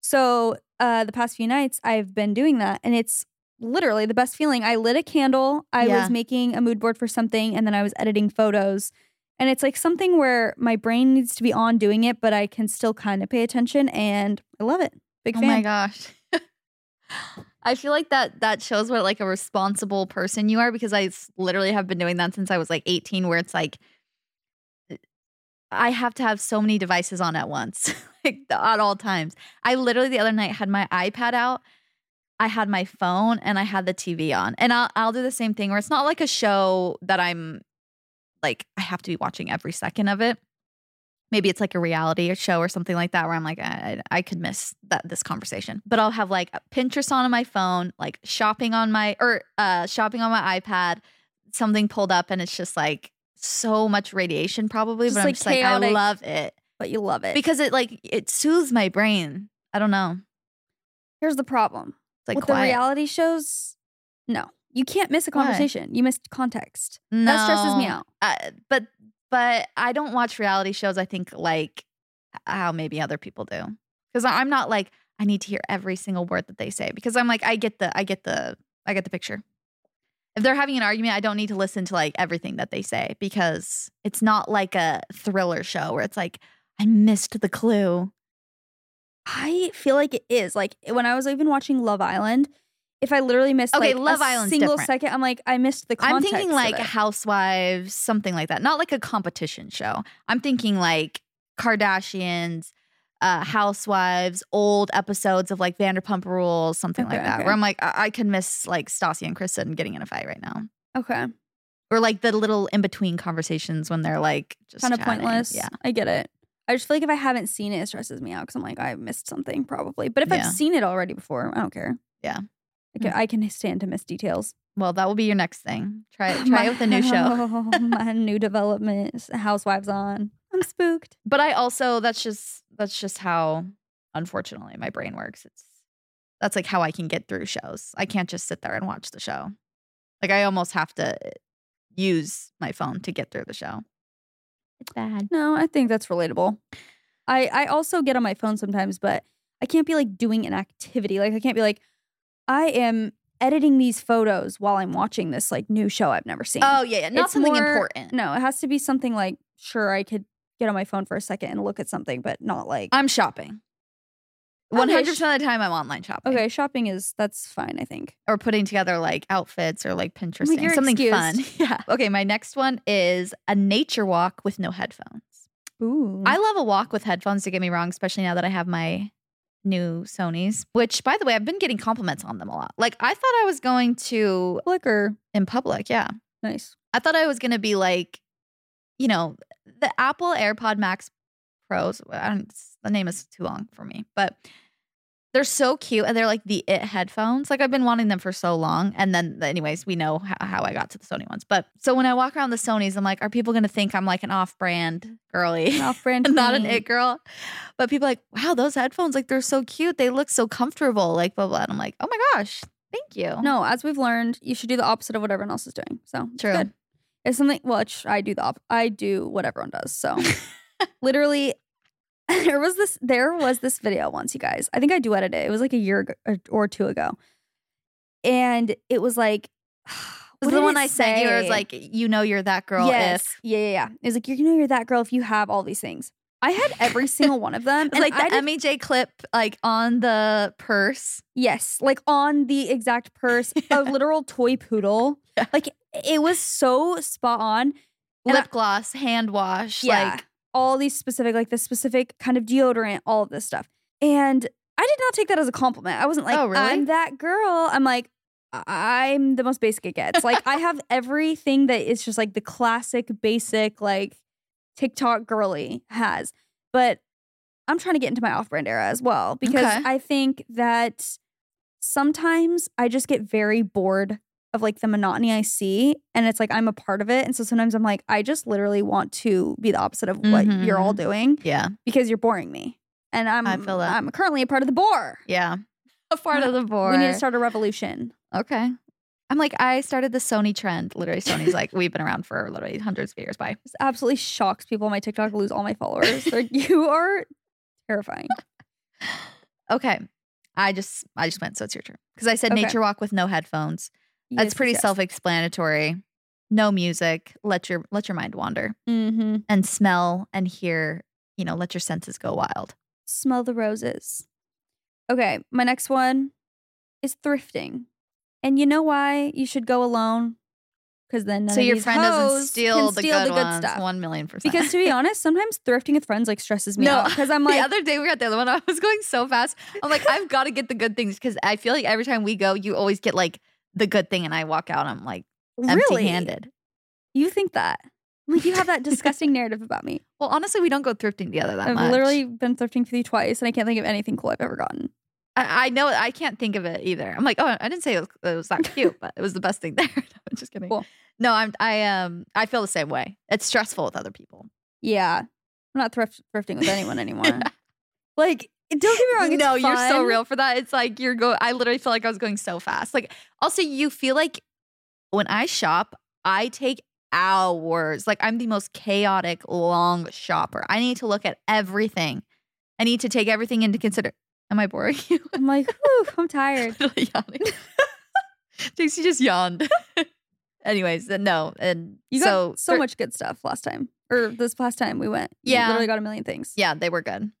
So uh, the past few nights, I've been doing that, and it's literally the best feeling. I lit a candle. I Yeah. was making a mood board for something, and then I was editing photos. And it's like something where my brain needs to be on doing it, but I can still kind of pay attention, and I love it. Big oh fan. my gosh. [laughs] I feel like that that shows what like a responsible person you are because I literally have been doing that since I was like 18 where it's like uh, I have to have so many devices on at once [laughs] like at all times. I literally the other night had my iPad out, I had my phone and I had the TV on. And I'll I'll do the same thing where it's not like a show that I'm like I have to be watching every second of it maybe it's like a reality show or something like that where I'm like I, I could miss that this conversation. But I'll have like Pinterest on my phone, like shopping on my or uh shopping on my iPad, something pulled up and it's just like so much radiation probably, Just, but I'm like, just like I love it But you love it. because it like it soothes my brain. I don't know. Here's the problem. Like With the reality shows, no. You can't miss a Why? conversation. You missed context. That stresses me No. out. Uh, but but I don't watch reality shows. I think like how maybe other people do because I'm not like I need to hear every single word that they say because I'm like I get the I get the I get the picture. If they're having an argument, I don't need to listen to like everything that they say because it's not like a thriller show where it's like I missed the clue. I feel like it is. Like when I was even watching Love Island, if I literally missed Okay, like Love a Island's single different. second, I'm like, I missed the I'm thinking like. Housewives, something like that. Not like a competition show. I'm thinking like Kardashians, uh, Housewives, old episodes of like Vanderpump Rules, something like that. okay. Where I'm like, I, I could miss like Stassi and Kristen getting in a fight right now, Okay. or like the little in between conversations when they're like just Kind of pointless. Yeah, I get it. I just feel like if I haven't seen it, it stresses me out because I'm like, I missed something probably. But if Yeah. I've seen it already before, I don't care. Yeah. I hmm. can, I can stand to miss details. well, that will be your next thing. Try [laughs] try it with a new show. [laughs] my [laughs] new development, Housewives on. I'm spooked. But I also that's just that's just how unfortunately my brain works. It's that's like how I can get through shows. I can't just sit there and watch the show. Like I almost have to eh, use my phone to get through the show. It's bad. No, I think that's relatable. I I also get on my phone sometimes, but I can't be like doing an activity. Like I can't be like, I am editing these photos while I'm watching this like new show I've never seen. Oh yeah, yeah. not It's something more- important. No, it has to be something like sure I could get on my phone for a second and look at something, but not like I'm shopping. One hundred percent of the time, I'm online shopping. okay, shopping is that's fine. I think. or putting together like outfits or like Pinterest, Like, something fun. [laughs] Yeah. Okay, my next one is a nature walk with no headphones. Ooh, I love a walk with headphones, to get me wrong, especially now that I have my new Sony's, which by the way, I've been getting compliments on them a lot. Like I thought I was going to flicker. in public, yeah. Nice. I thought I was going to be like, you know, the Apple AirPod Max Pros. I don't, the name is too long for me, but they're so cute and they're like the it headphones. Like I've been wanting them for so long. And then, anyways, we know how, how I got to the Sony ones. But so when I walk around the Sony's, I'm like, are people going to think I'm like an off brand girly? Off brand, [laughs] not an it girl. But people are like, wow, those headphones, like they're so cute. They look so comfortable. Like blah blah. And I'm like, oh my gosh, thank you. No, as we've learned, you should do the opposite of what everyone else is doing. So it's True. good. It's something. Well, it's- I do the op- I do what everyone does. So [laughs] literally, [laughs] there was this. There was this video once, you guys. I think I duetted it. It was like a year ago, or- two ago, and it was like. [sighs] Was the one I sent you, It was like, you know, you're that girl. yes, If yeah, yeah, yeah. It was like you know you're that girl if you have all these things. I had every single one of them. [laughs] Like the did- Emi Jay clip, like on the purse. Yes, like on the exact purse, [laughs] a literal toy poodle. Yeah. Like it was so spot on. And lip I- gloss, hand wash, Yeah, like all these specific, like the specific kind of deodorant, all of this stuff. And I did not take that as a compliment. I wasn't like, Oh, really? I'm that girl. I'm like, I'm the most basic it gets. Like I have [laughs] everything that is just like the classic, basic, like TikTok girly has. But I'm trying to get into my off-brand era as well because Okay. I think that sometimes I just get very bored of like the monotony I see and it's like I'm a part of it and so sometimes I'm like I just literally want to be the opposite of what mm-hmm, you're all mm-hmm. doing yeah, because you're boring me. And I'm I feel that. I'm currently a part of the bore. yeah, [laughs] a part of the bore. We need to start a revolution. Okay, I'm like, I started the Sony trend. Literally, Sony's like, we've been around for literally hundreds of years. Bye. This absolutely shocks people on my TikTok. Lose all my followers. Like you are terrifying. [laughs] Okay. I just I just went, so it's your turn. Because I said Okay. nature walk with no headphones. That's Yes, pretty yes, self-explanatory. No music. Let your let your mind wander. Mhm. And smell and hear, you know, let your senses go wild. Smell the roses. Okay, my next one is thrifting. And you know why you should go alone? Because then none so of your friend doesn't steal, the, steal good the good ones. stuff. One million percent. Because to be [laughs] honest, sometimes thrifting with friends like stresses me no, out. Because I'm like, the other day we were at the other one. I was going so fast. I'm like, I've got to get the good things because I feel like every time we go, you always get like the good thing, and I walk out. I'm like really? empty-handed. You think that? Like you have that [laughs] disgusting narrative about me. Well, honestly, we don't go thrifting together that I've much. literally been thrifting with you twice, and I can't think of anything cool I've ever gotten. I, I know I can't think of it either. I'm like, oh, I didn't say it was, it was that cute, but it was the best thing [laughs] there. No, I'm just kidding. Cool. No, I'm I um I feel the same way. It's stressful with other people. Yeah, I'm not thrift thrifting with anyone [laughs] anymore. Like, don't get me wrong. It's no, you're so real for that. It's like you're go. I literally feel like I was going so fast. Like also, you feel like when I shop, I take hours. Like I'm the most chaotic long shopper. I need to look at everything. I need to take everything into consider. Am I boring you? [laughs] I'm like, whew, I'm tired. [laughs] Dixie [laughs] just yawned. Anyways, no, and You so got so thr- much good stuff last time, or this past time we went. You Yeah. literally got a million things. Yeah, they were good.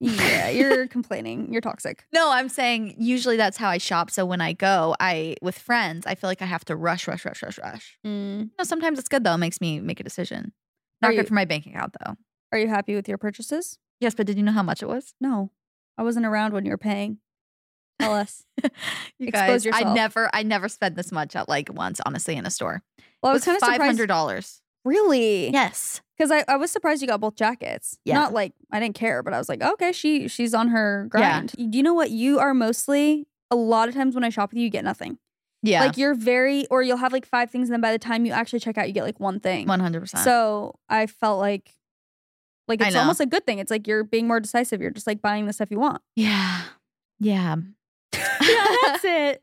Yeah. You're complaining. You're toxic. [laughs] No, I'm saying usually that's how I shop. So when I go, I with friends, I feel like I have to rush, rush, rush, rush, rush. Mm. No, sometimes it's good though. It makes me make a decision. Are Not you- good for my bank account though. Are you happy with your purchases? Yes, but did you know how much it was? No, I wasn't around when you were paying. Tell us. [laughs] You Expose guys, I never, I never spent this much at like once, honestly, in a store. Well, I it was was kind of five hundred dollars. Really? Yes. Because I, I was surprised you got both jackets. Yeah. Not like I didn't care, but I was like, okay, she she's on her Yeah. grind. Do you know what? You are mostly a lot of times when I shop with you, you get nothing. Yeah. Like you're very, or you'll have like five things, and then by the time you actually check out, you get like one thing. one hundred percent. So I felt like, like it's almost a good thing. It's like you're being more decisive. You're just like buying the stuff you want. yeah, yeah. [laughs] yeah, that's [laughs] it.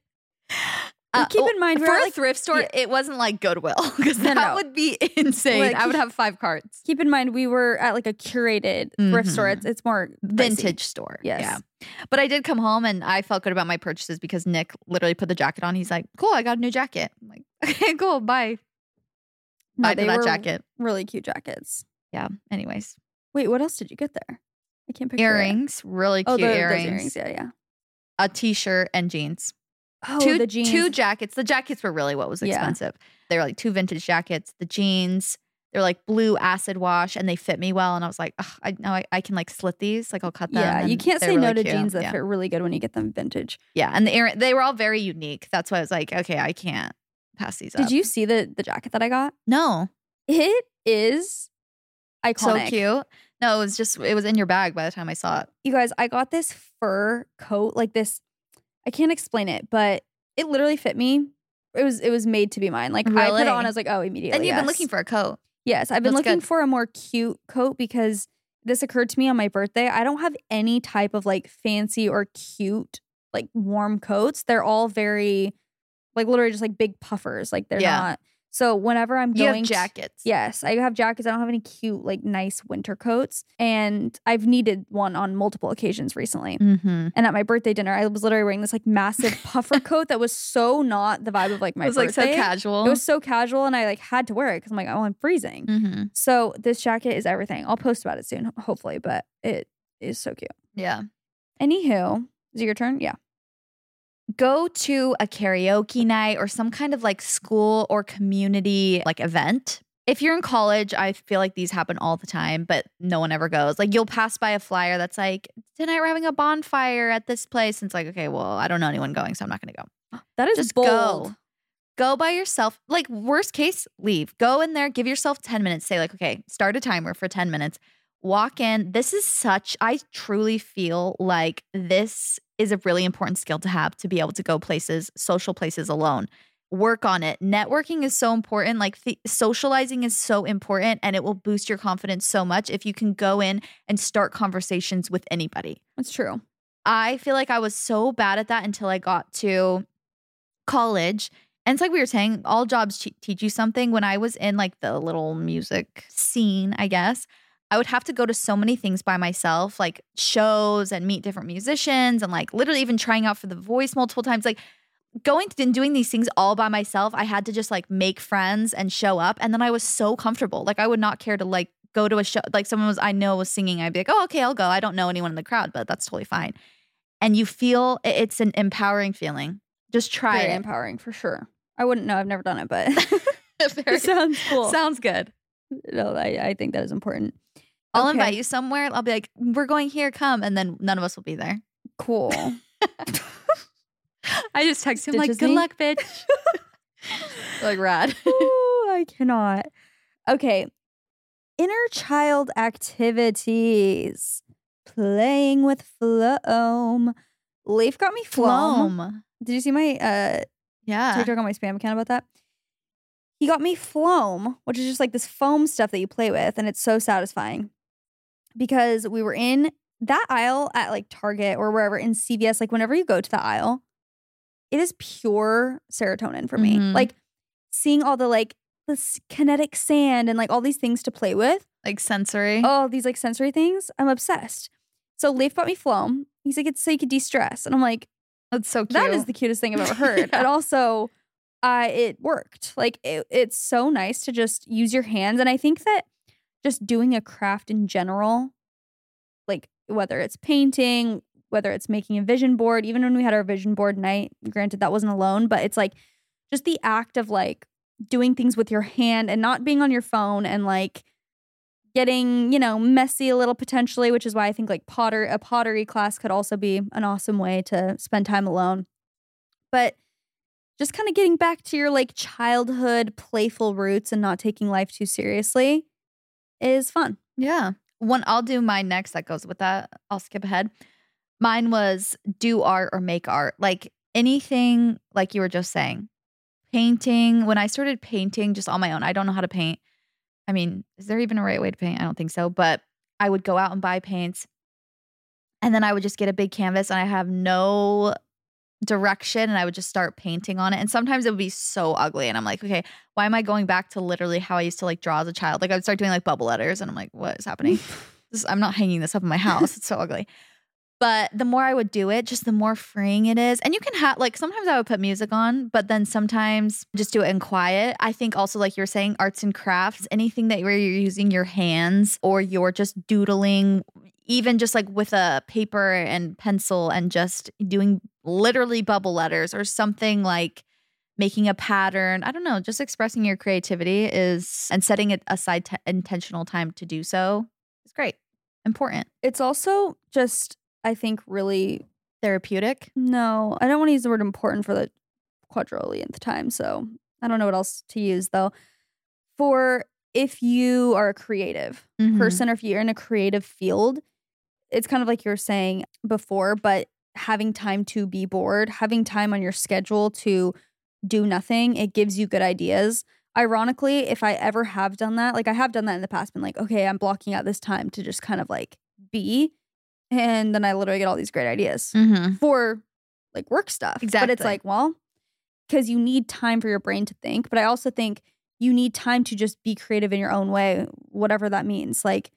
But keep oh, in mind, we're for a like- thrift store, yeah. it wasn't like Goodwill [laughs] because No, that no. would be insane. Like, I would have five carts. Keep in mind, we were at like a curated thrift store. Mhm. It's it's more pricey. vintage store. Yes. Yeah. But I did come home and I felt good about my purchases because Nick literally put the jacket on. He's like, cool, I got a new jacket. I'm like, [laughs] okay, cool, bye. No, bye to that jacket. Really cute jackets. Yeah. Anyways, Wait, what else did you get there? I can't picture it. earrings, really Oh, cute the, those earrings, earrings. Yeah, yeah. a t shirt, and jeans. Oh, two, the jeans. two jackets. The jackets were really what was Yeah. expensive. They were like two vintage jackets, the jeans. They're like blue acid wash and they fit me well. And I was like, I know I, I can like slit these. Like I'll cut them. yeah, you can't say no to cute. jeans that yeah. fit really good when you get them vintage. Yeah, and the they were all very unique. That's why I was like, okay, I can't pass these up. Did you see the the jacket that I got? No, It is iconic. so cute. No, it was just it was in your bag by the time I saw it. You guys, I got this fur coat, like this. I can't explain it, but it literally fit me. It was it was made to be mine. Like I put it on, I was like, oh, immediately. and you've been looking for a coat. Yes, I've been That's looking good. for a more cute coat because this occurred to me on my birthday. I don't have any type of like fancy or cute like warm coats. They're all very like literally just like big puffers. Like they're Yeah. not. So whenever I'm You going jackets. Yes, I have jackets. I don't have any cute, like nice winter coats. And I've needed one on multiple occasions recently. Mm-hmm. And at my birthday dinner, I was literally wearing this like massive [laughs] puffer coat that was so not the vibe of like my birthday. It was like so casual. It was so casual and I like had to wear it because I'm like, oh, I'm freezing. mm-hmm. So this jacket is everything. I'll post about it soon, hopefully, but it is so cute. Yeah. Anywho, is it your turn? Yeah. Go to a karaoke night or some kind of like school or community like event. If you're in college, I feel like these happen all the time, but no one ever goes. Like you'll pass by a flyer that's like, tonight we're having a bonfire at this place. And it's like, okay, well, I don't know anyone going, so I'm not gonna go. [gasps] That is Just bold. go. Go by yourself. Like worst case, leave. Go in there, give yourself 10 minutes. Say like, okay, start a timer for 10 minutes. Walk in. This is such I truly feel like this is a really important skill to have to be able to go places, social places alone. Work on it. Networking is so important. Like th- socializing is so important and it will boost your confidence so much if you can go in and start conversations with anybody. That's true. I feel like I was so bad at that until I got to college. And it's like we were saying, all jobs te- teach you something. When I was in like the little music scene, I guess, I would have to go to so many things by myself, like shows and meet different musicians and like literally even trying out for the voice multiple times. Like going and doing these things all by myself, I had to just like make friends and show up. And then I was so comfortable. Like I would not care to like go to a show, like someone was, I know was singing. I'd be like, oh, okay, I'll go. I don't know anyone in the crowd, but that's totally fine. And you feel it's an empowering feeling. Just try Very it. empowering for sure. I wouldn't know. I've never done it, but [laughs] it [laughs] sounds cool. Sounds good. no, I, I think that is important. I'll Okay. invite you somewhere. I'll be like, we're going here, come. And then none of us will be there. Cool. [laughs] I just text him like, good luck, bitch. [laughs] like rad. [laughs] Ooh, I cannot. Okay. Inner child activities. Playing with Floam. Leif got me Floam. Floam. Did you see my uh Yeah. TikTok on my spam account about that? He got me Floam, which is just like this foam stuff that you play with, and it's so satisfying. Because we were in that aisle at like Target or wherever in CVS, like whenever you go to the aisle, it is pure serotonin for me. Mhm. Like seeing all the like the kinetic sand and like all these things to play with. Like sensory. Oh, these like sensory things. I'm obsessed. So Leif bought me Floam. He's like, it's so you could de-stress. And I'm like, That's so cute. that is the cutest thing I've ever [laughs] heard. Yeah. And also, uh, it worked. Like it, it's so nice to just use your hands. And I think that just doing a craft in general, like whether it's painting, whether it's making a vision board, even when we had our vision board night, granted that wasn't alone, but it's like just the act of like doing things with your hand and not being on your phone and like getting, you know, messy a little potentially, which is why I think like potter a pottery class could also be an awesome way to spend time alone. But just kind of getting back to your like childhood playful roots and not taking life too seriously is fun. Yeah. One, I'll do mine next. That goes with that. I'll skip ahead. Mine was do art or make art. Like anything, like you were just saying, painting. When I started painting just on my own, I don't know how to paint. I mean, is there even a right way to paint? I don't think so. But I would go out and buy paints. And then I would just get a big canvas and I have no direction and I would just start painting on it. And sometimes it would be so ugly. And I'm like, okay, why am I going back to literally how I used to like draw as a child? Like I would start doing like bubble letters and I'm like, what is happening? [laughs] this, I'm not hanging this up in my house. It's so ugly. But the more I would do it, just the more freeing it is. And you can have like sometimes I would put music on, but then sometimes just do it in quiet. I think also like you're saying arts and crafts, anything that where you're using your hands or you're just doodling, even just like with a paper and pencil and just doing literally bubble letters or something like making a pattern. I don't know, just expressing your creativity is and setting it aside t- intentional time to do so is great. Important. It's also just, I think, really Therapeutic. no, I don't want to use the word important for the quadrillionth time. So I don't know what else to use though. For if you are a creative Mhm. person or if you're in a creative field, it's kind of like you were saying before, but having time to be bored, having time on your schedule to do nothing, it gives you good ideas. Ironically, if I ever have done that, like I have done that in the past, been like, okay, I'm blocking out this time to just kind of like be. And then I literally get all these great ideas Mm-hmm. for like work stuff. Exactly. But it's like, well, because you need time for your brain to think. But I also think you need time to just be creative in your own way, whatever that means. Like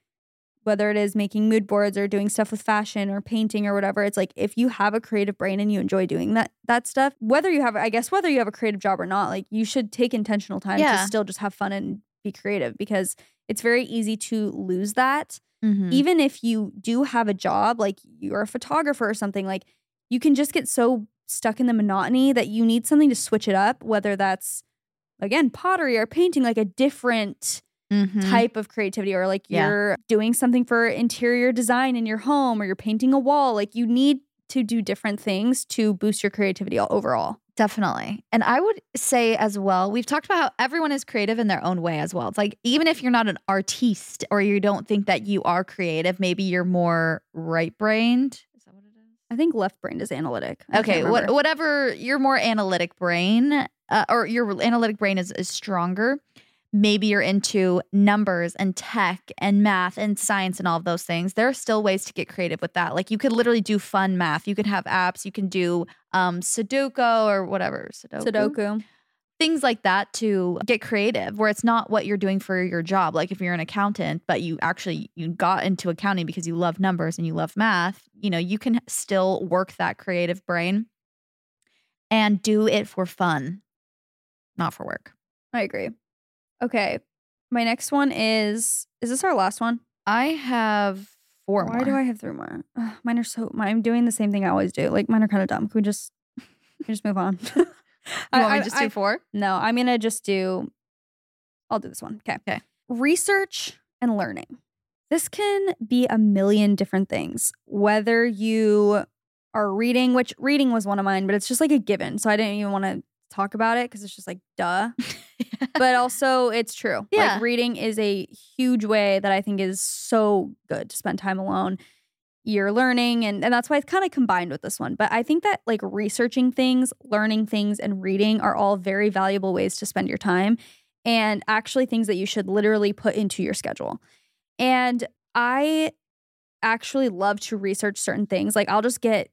whether it is making mood boards or doing stuff with fashion or painting or whatever. It's like if you have a creative brain and you enjoy doing that that stuff, whether you have I guess whether you have a creative job or not, like you should take intentional time Yeah. to still just have fun and be creative because it's very easy to lose that Mm-hmm. even if you do have a job, like you're a photographer or something, like you can just get so stuck in the monotony that you need something to switch it up, whether that's again pottery or painting, like a different Mm-hmm. type of creativity, or like Yeah. you're doing something for interior design in your home or you're painting a wall. Like you need to do different things to boost your creativity all- overall. Definitely. And I would say as well, we've talked about how everyone is creative in their own way as well. It's like even if you're not an artiste or you don't think that you are creative, maybe you're more right brained. Is that what it is? I think left brain is analytic. I Okay, remember. whatever your more analytic brain uh, or your analytic brain is, is stronger. Maybe you're into numbers and tech and math and science and all of those things, there are still ways to get creative with that. Like you could literally do fun math. You could have apps. You can do um, Sudoku or whatever. Sudoku. Sudoku. Things like that to get creative, where it's not what you're doing for your job. Like if you're an accountant, but you actually you got into accounting because you love numbers and you love math. You know, you can still work that creative brain and do it for fun, not for work. I agree. Okay. My next one is is this our last one? I have four Why more. do I have three more? Ugh, mine are so I'm doing the same thing I always do. Like mine are kind of dumb. Can we just [laughs] can we just move on? [laughs] You want me to just do four? No, I'm gonna just do I'll do this one. Okay. Okay. Research and learning. This can be a million different things. Whether you are reading, which reading was one of mine, but it's just like a given. So I didn't even want to talk about it because it's just like duh. [laughs] but also it's true. Yeah. Like reading is a huge way that I think is so good to spend time alone. You're learning and, and that's why it's kind of combined with this one. But I think that like researching things, learning things, and reading are all very valuable ways to spend your time and actually things that you should literally put into your schedule. And I actually love to research certain things. Like I'll just get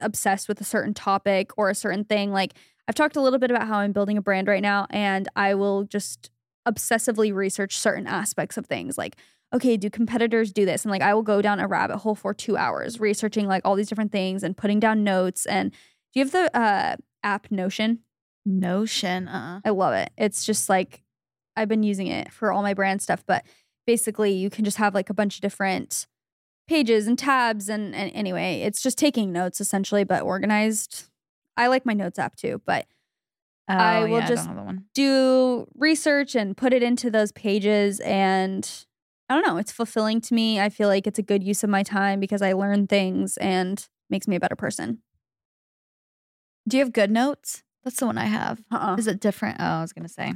obsessed with a certain topic or a certain thing. Like I've talked a little bit about how I'm building a brand right now, and I will just obsessively research certain aspects of things. Like, okay, do competitors do this? And like, I will go down a rabbit hole for two hours researching like all these different things and putting down notes. And do you have the uh, app Notion? Notion. Uh. I love it. It's just like I've been using it for all my brand stuff, but basically you can just have like a bunch of different pages and tabs and, and anyway, it's just taking notes essentially, but organized. I like my notes app too, but Oh, I will yeah, just- don't have that one. do research and put it into those pages and I don't know, it's fulfilling to me. I feel like it's a good use of my time because I learn things and makes me a better person. Do you have GoodNotes? That's the one I have. Uh-uh. Is it different? Oh, I was gonna say.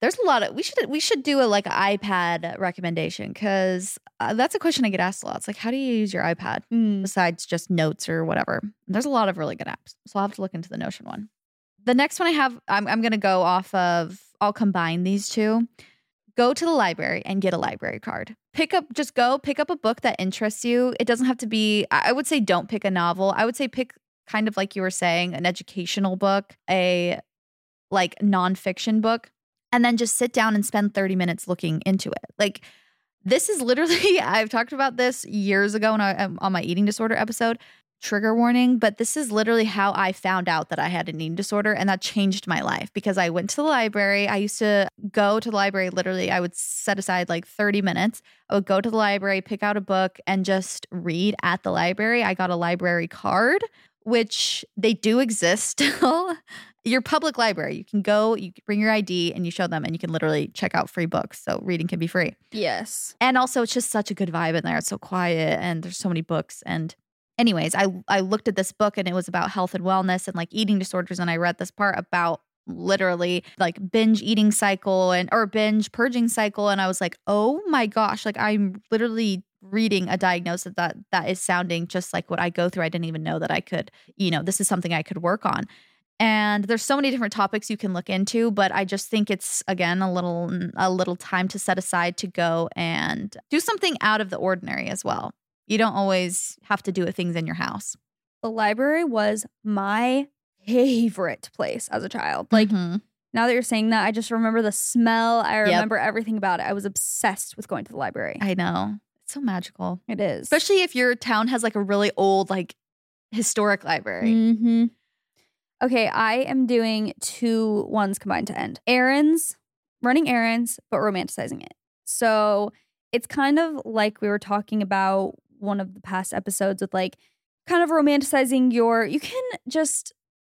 There's a lot of we should we should do a like iPad recommendation because uh, that's a question I get asked a lot. It's like, how do you use your iPad Mm. besides just notes or whatever? There's a lot of really good apps, so I'll have to look into the Notion one. The next one I have, I'm I'm gonna go off of. I'll combine these two. Go to the library and get a library card. Pick up, just go pick up a book that interests you. It doesn't have to be. I would say don't pick a novel. I would say pick kind of like you were saying, an educational book, a like nonfiction book, and then just sit down and spend 30 minutes looking into it. Like, this is literally, [laughs] I've talked about this years ago I, um, on my eating disorder episode. Trigger warning, but this is literally how I found out that I had an eating disorder, and that changed my life because I went to the library. I used to go to the library literally, I would set aside like 30 minutes. I would go to the library, pick out a book, and just read at the library. I got a library card which they do exist [laughs] still. Your public library, you can go, you bring your ID and you show them, and you can literally check out free books. So reading can be free. Yes. And also, it's just such a good vibe in there. It's so quiet, and there's so many books. And, anyways, I I looked at this book, and it was about health and wellness and like eating disorders. And I read this part about literally like binge eating cycle and or binge purging cycle and I was like, "Oh my gosh, like I'm literally reading a diagnosis that that is sounding just like what I go through. I didn't even know that I could, you know, this is something I could work on." And there's so many different topics you can look into, but I just think it's again a little a little time to set aside to go and do something out of the ordinary as well. You don't always have to do things in your house. The library was my favorite place as a child. Like Mhm. now that you're saying that, I just remember the smell. I remember everything about it. I was obsessed with going to the library. I know. It's so magical. it is. Especially if your town has like a really old, like historic library. hmm Okay, I am doing two ones combined to end. Errands, running errands, but romanticizing it. So it's kind of like we were talking about one of the past episodes with like kind of romanticizing your, you can just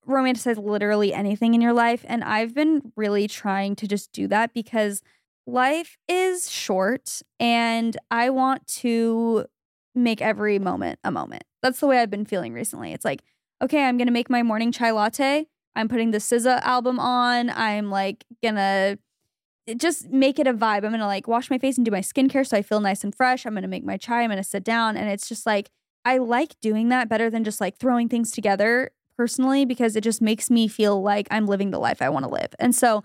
romanticize literally anything in your life. And I've been really trying to just do that because life is short and I want to make every moment a moment. That's the way I've been feeling recently. It's like, okay, I'm gonna make my morning chai latte. I'm putting the SZA album on. I'm like gonna eh, just make it a vibe. I'm gonna like wash my face and do my skincare so I feel nice and fresh. I'm gonna make my chai. I'm gonna sit down. And it's just like, I like doing that better than just like throwing things together personally because it just makes me feel like I'm living the life I wanna live. And so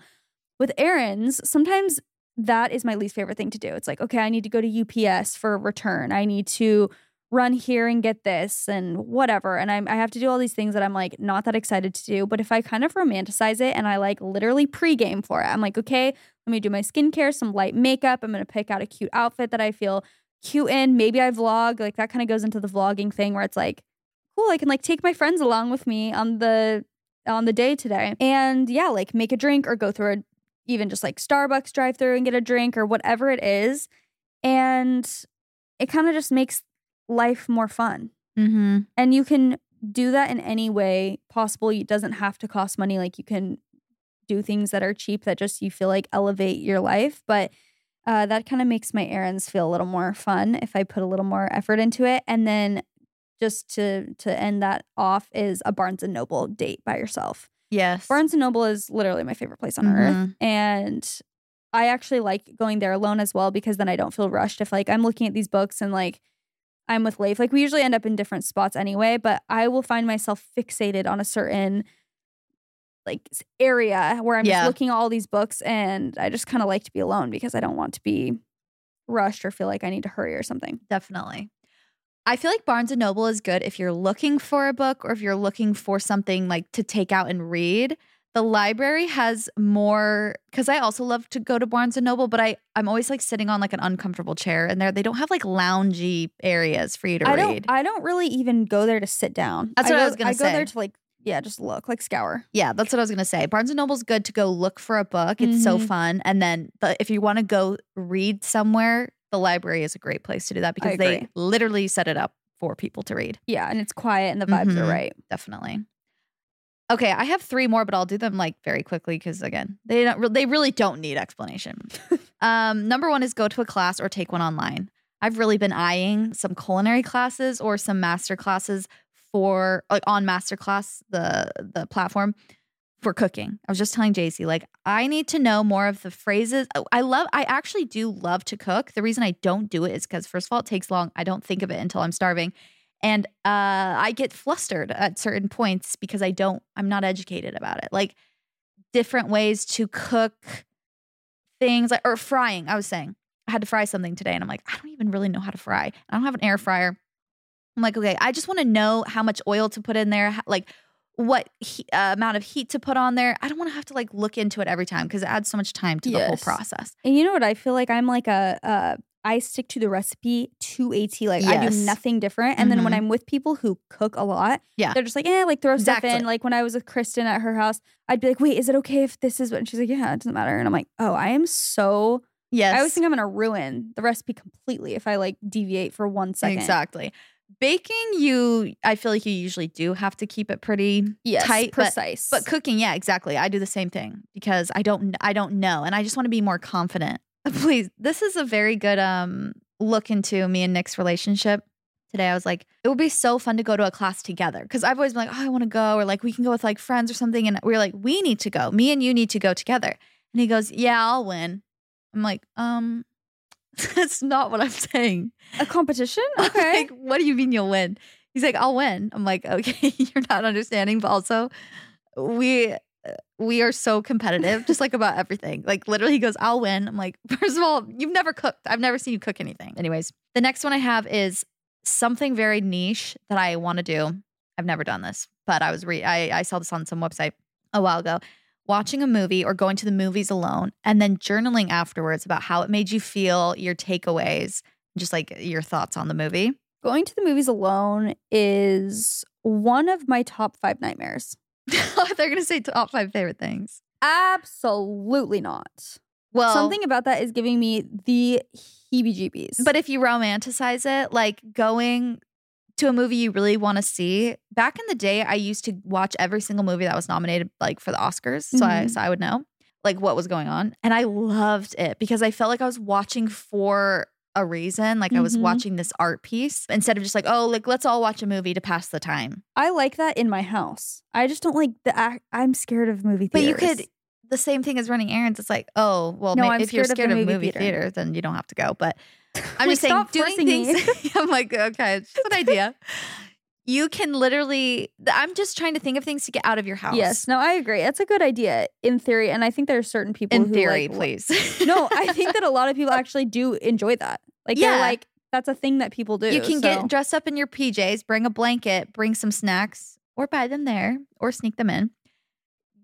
with errands, sometimes that is my least favorite thing to do. It's like, okay, I need to go to UPS for a return. I need to run here and get this and whatever. And I'm, I have to do all these things that I'm like not that excited to do. But if I kind of romanticize it and I like literally pregame for it, I'm like, okay, let me do my skincare, some light makeup. I'm going to pick out a cute outfit that I feel cute in. Maybe I vlog. Like that kind of goes into the vlogging thing where it's like, cool, I can like take my friends along with me on the on the day today. And yeah, like make a drink or go through a even just like Starbucks drive through and get a drink or whatever it is. And it kind of just makes life more fun. Mm-hmm. And you can do that in any way possible. It doesn't have to cost money. Like you can do things that are cheap that just you feel like elevate your life. But uh, that kind of makes my errands feel a little more fun if I put a little more effort into it. And then just to to end that off is a Barnes and Noble date by yourself. Yes. Barnes and Noble is literally my favorite place on earth. Mhm. And I actually like going there alone as well because then I don't feel rushed if like I'm looking at these books and like I'm with Leif. Like we usually end up in different spots anyway, but I will find myself fixated on a certain like area where I'm Yeah. just looking at all these books and I just kind of like to be alone because I don't want to be rushed or feel like I need to hurry or something. Definitely. I feel like Barnes and Noble is good if you're looking for a book or if you're looking for something like to take out and read. The library has more because I also love to go to Barnes and Noble, but I I'm always like sitting on like an uncomfortable chair, and there they don't have like loungy areas for you to I read. don't I don't really even go there to sit down. That's what I go- was gonna say. I go there to like yeah, just look, like scour. Yeah, that's what I was gonna say. Barnes and Noble's good to go look for a book. It's so Mhm. fun. And then the, if you want to go read somewhere, the library is a great place to do that because they literally set it up for people to read. Yeah, and it's quiet and the vibes Mhm. are right. Definitely. Okay, I have three more, but I'll do them like very quickly because again, they don't. re- They really don't need explanation. [laughs] um, number one is go to a class or take one online. I've really been eyeing some culinary classes or some master classes for like on masterclass the the platform for cooking. I was just telling Jaci like I need to know more of the phrases. Oh, I love I actually do love to cook. The reason I don't do it is cuz first of all it takes long. I don't think of it until I'm starving. And uh I get flustered at certain points because I don't I'm not educated about it. Like different ways to cook things like or frying. I was saying I had to fry something today and I'm like I don't even really know how to fry. I don't have an air fryer. I'm like, okay, I just want to know how much oil to put in there, ho- like what he, uh, amount of heat to put on there. I don't want to have to like look into it every time because it adds so much time to the whole process. And you know what? I feel like I'm like a, uh, I stick to the recipe to a T. Like I Yes. do nothing different. And then when Mhm. I'm with people who cook a lot, Yeah. they're just like, eh, like throw stuff Exactly. in. Like when I was with Kristen at her house, I'd be like, wait, is it okay if this is what? And she's like, yeah, it doesn't matter. And I'm like, oh, I am so. Yes, I always think I'm gonna ruin the recipe completely if I like deviate for one second. exactly. Baking, you, I feel like you usually do have to keep it pretty Yes, tight, but- precise. But cooking, yeah, exactly. I do the same thing because I don't I don't know and I just want to be more confident. Please, this is a very good um look into me and Nick's relationship. Today I was like, it would be so fun to go to a class together because I've always been like, oh, I want to go or like we can go with like friends or something and we are like, we need to go. Me and you need to go together. And he goes, "Yeah, I'll win." I'm like, "Um [laughs] that's not what I'm saying." a competition? [laughs] Okay. like, what do you mean you'll win? He's like, I'll win. I'm like, okay, [laughs] you're not understanding, but also we we are so competitive, just like about everything. Like literally, he goes, I'll win. I'm like, [laughs] first of all, you've never cooked. I've never seen you cook anything. Anyways, the next one I have is something very niche that I want to do. I've never done this, but I was re I, I saw this on some website a while ago. Watching a movie or going to the movies alone and then journaling afterwards about how it made you feel, your takeaways, just like your thoughts on the movie. Going to the movies alone is one of my top five nightmares. [laughs] They're gonna say top five favorite things. Absolutely not. Well, Something about that is giving me the heebie jeebies. But if you romanticize it, like going to a movie you really want to see. Back in the day, I used to watch every single movie that was nominated, like for the Oscars, so I Mhm. so I would know like what was going on, and I loved it because I felt like I was watching for a reason. Like I was Mhm. watching this art piece instead of just like, oh, like let's all watch a movie to pass the time. I like that in my house. I just don't like the act. I'm scared of movie theaters. But you could. The same thing as running errands. It's like, oh, well, No, I'm if you're scared of movie movie theater. theater, then you don't have to go. But [laughs] I'm Like, just saying, stop doing things. [laughs] I'm like, okay, it's just an idea. [laughs] you can literally. I'm just trying to think of things to get out of your house. Yes, no, I agree. That's a good idea in theory, and I think there are certain people in who theory, like, please. no, I [laughs] think that a lot of people actually do enjoy that. Like Yeah. they're like that's a thing that people do. you can so- get dressed up in your PJs, bring a blanket, bring some snacks, or buy them there, or sneak them in.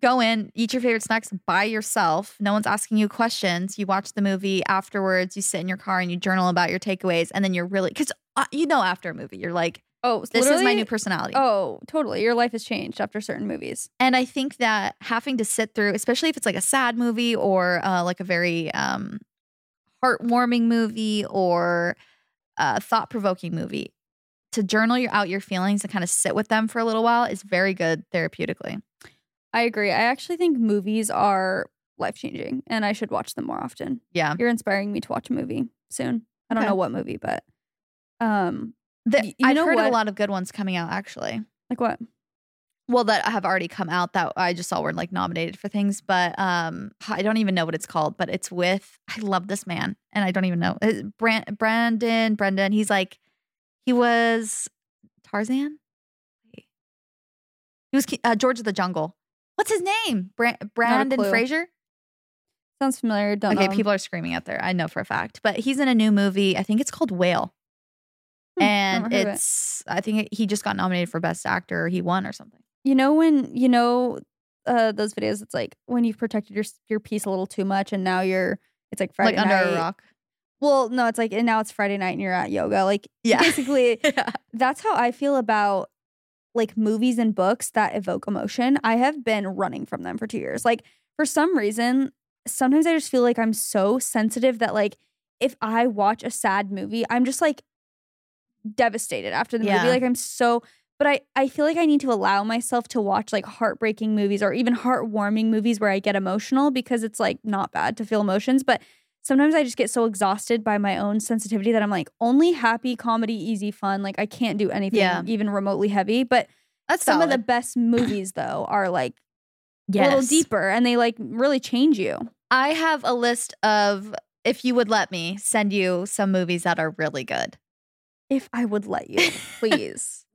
Go in, eat your favorite snacks by yourself. No one's asking you questions. You watch the movie afterwards. You sit in your car and you journal about your takeaways, and then you're really because uh, you know after a movie you're like, oh, this is my new personality. Oh, totally. Your life has changed after certain movies. And I think that having to sit through, especially if it's like a sad movie or uh, like a very um, heartwarming movie or a thought provoking movie, to journal your, out your feelings and kind of sit with them for a little while is very good therapeutically. I agree. I actually think movies are life changing, and I should watch them more often. Yeah. You're inspiring me to watch a movie soon. I don't Okay. know what movie, but um, The, you I've know heard a lot of good ones coming out actually. like what? Well, that have already come out that I just saw were like nominated for things, but um, I don't even know what it's called. But it's with I love this man, and I don't even know Brand, Brandon. Brendan. He's like he was Tarzan. He was uh, George of the Jungle. What's his name? Bra- Brandon. Fraser. Sounds familiar. Don't Okay, know. people are screaming out there. I know for a fact, but he's in a new movie. I think it's called Whale, Hmm, and of it. it's I think he just got nominated for best actor. Or he won or something. You know when you know uh those videos. It's like when you've protected your your peace a little too much, and now you're. It's like Friday like under a rock. Well, no, it's like and now it's Friday night and you're at yoga. Like Yeah. basically, [laughs] Yeah. that's how I feel about like movies and books that evoke emotion. I have been running from them for two years. Like for some reason, sometimes I just feel like I'm so sensitive that like if I watch a sad movie, I'm just like devastated after the Yeah. movie. Like I'm so but I, I feel like I need to allow myself to watch like heartbreaking movies or even heartwarming movies where I get emotional because it's like not bad to feel emotions. But sometimes I just get so exhausted by my own sensitivity that I'm like, only happy, comedy, easy, fun. Like I can't do anything Yeah. even remotely heavy. But That's some of the best movies though are like a little deeper and they like really change you. I have a list of if you would let me send you some movies that are really good. If I would let you, [laughs] please.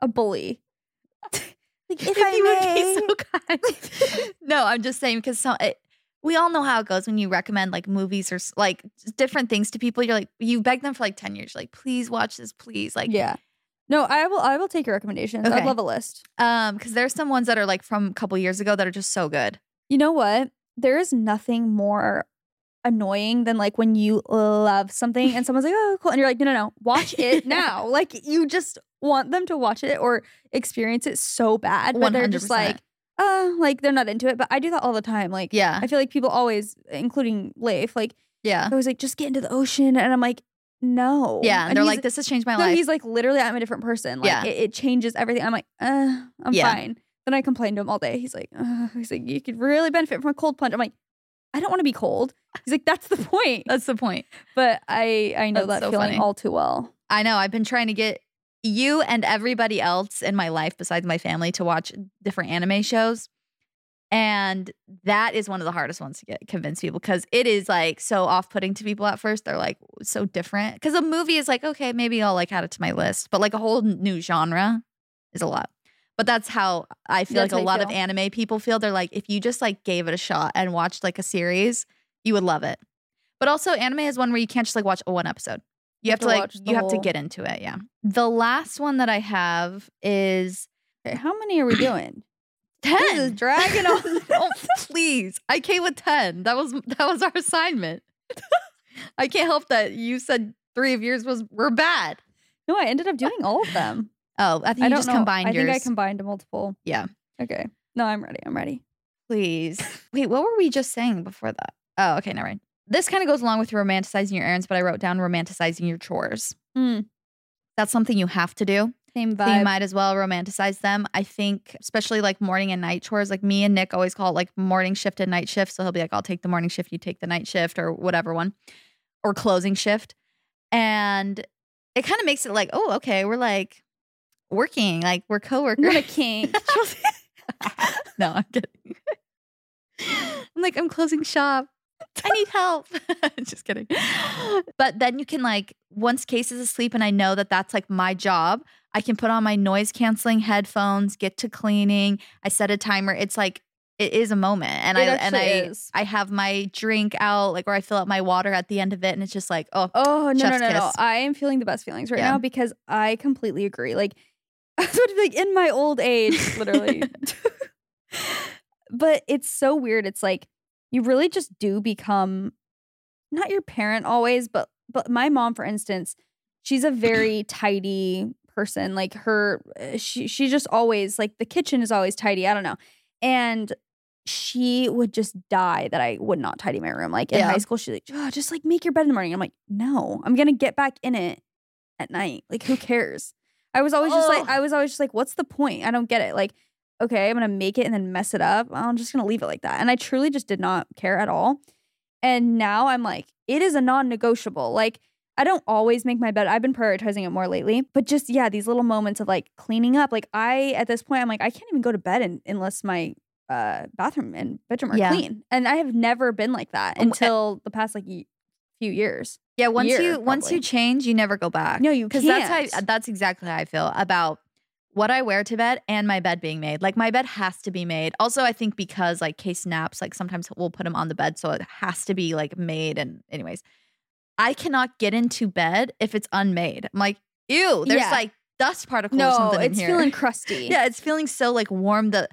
a bully. [laughs] like if, I you may. would be so kind. [laughs] no, I'm just saying because some it, we all know how it goes when you recommend like movies or like different things to people. You're like you beg them for like ten years. Like please watch this, please. Like yeah. No, I will I will take your recommendations. I'd love a list. um because there's some ones that are like from a couple years ago that are just so good. You know what? There is nothing more annoying than like when you love something and someone's like, oh, cool. And you're like, no, no, no, watch it [laughs] now. Like you just want them to watch it or experience it so bad. But they're just like, uh, like they're not into it. But I do that all the time. Like, Yeah, I feel like people always, including Leif, like, yeah, I was like, just get into the ocean. And I'm like, no. yeah. And, they're like, this has changed my no, life. he's like, literally, I'm a different person. Like, Yeah. it, it changes everything. I'm like, uh, I'm Yeah. fine. Then I complain to him all day. He's like, uh, he's like, you could really benefit from a cold plunge. I'm like, I don't want to be cold. He's like, that's the point. That's the point. But I, I know That's that so feeling funny. all too well. I know. I've been trying to get you and everybody else in my life besides my family to watch different anime shows. And that is one of the hardest ones to get convince people because it is like so off putting to people at first. They're like so different. Because a movie is like, okay, maybe I'll like add it to my list. But like a whole new genre is a lot. But that's how I feel That's like a you lot of anime people feel. They're like, if you just like gave it a shot and watched like a series, you would love it. But also, anime is one where you can't just like watch one episode. You, have, to, like you have to get into it. Yeah. The last one that I have is Okay, how many are we doing? [clears throat] ten. This is dragging on. [laughs] oh, please, I came with ten. That was that was our assignment. [laughs] I can't help that you said three of yours was were bad. no, I ended up doing all of them. Oh, I think I you just know. combined I yours. think I combined multiple. Yeah. Okay. No, I'm ready. I'm ready. Please. Wait, what were we just saying before that? Oh, okay, never mind. This kind of goes along with romanticizing your errands, but I wrote down romanticizing your chores. Mm, That's something you have to do. same So you might as well romanticize them. I think, especially like morning and night chores. Like me and Nick always call it like morning shift and night shift. So he'll be like, I'll take the morning shift, you take the night shift, or whatever one, or closing shift. And it kind of makes it like, oh, okay, we're like working, like we're coworkers. Not a kink. no, I'm kidding. I'm like, I'm closing shop. I need help. [laughs] Just kidding. But then you can like once Case is asleep and I know that that's like my job, I can put on my noise canceling headphones, get to cleaning. I set a timer. It's like it is a moment, and It I and I is. I have my drink out, like where I fill up my water at the end of it, and it's just like oh Oh no no no no! I am feeling the best feelings right Yeah. now because I completely agree. Like, [laughs] Would be like in my old age, literally. [laughs] but it's so weird. It's like you really just do become not your parent always, but but my mom, for instance, she's a very [clears throat] tidy person. Like her, uh, she she just always like the kitchen is always tidy. I don't know, and she would just die that I would not tidy my room. Like in Yeah. high school, she's like, oh, just like make your bed in the morning. I'm like, no, I'm gonna get back in it at night. Like, who cares? I was always just like, I was always just like, what's the point? I don't get it. Like, okay, I'm gonna make it and then mess it up. I'm just gonna leave it like that. And I truly just did not care at all. And now I'm like, it is a non-negotiable. Like, I don't always make my bed. I've been prioritizing it more lately. But just yeah, these little moments of like cleaning up. Like I at this point, I'm like, I can't even go to bed in, unless my uh, bathroom and bedroom are Yeah. clean. And I have never been like that until the past like few years. Yeah. Once year, you once you change, you never go back. No, you because can't. that's how that's exactly how I feel about what I wear to bed and my bed being made. Like my bed has to be made. Also, I think because like case naps, like sometimes we'll put them on the bed, so it has to be like made. And anyways, I cannot get into bed if it's unmade. I'm like, ew, there's Yeah. like dust particles no, it's feeling [laughs] crusty. yeah, it's feeling so like warm. The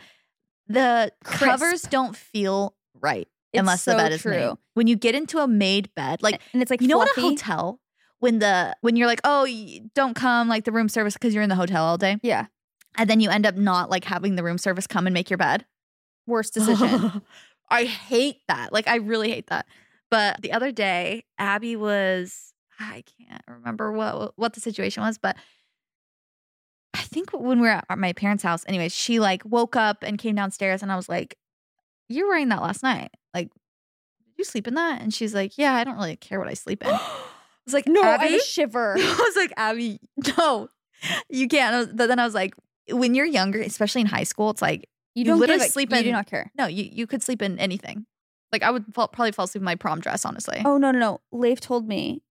the Crisp. covers don't feel right It's unless the bed is made. When you get into a made bed, like and it's like you know what a hotel when the when you're like oh don't come like the room service because you're in the hotel all day? Yeah, and then you end up not like having the room service come and make your bed? Worst decision. [laughs] i hate that. Like i really hate that. But the other day abby was i can't remember what what the situation was but i think when we were at my parents house anyways she like woke up and came downstairs and i was like you're wearing that last night you sleep in that and she's like yeah i don't really care what i sleep in [gasps] I was like, no, I Abby? a [laughs] shiver. I was like, Abby, no, you can't. I was- But then I was like, when you're younger, especially in high school, it's like, You You don't literally give sleep You do not care. no, you, you could sleep in anything. Like I would fall, probably fall asleep in my prom dress, honestly. Oh no no no! Leif told me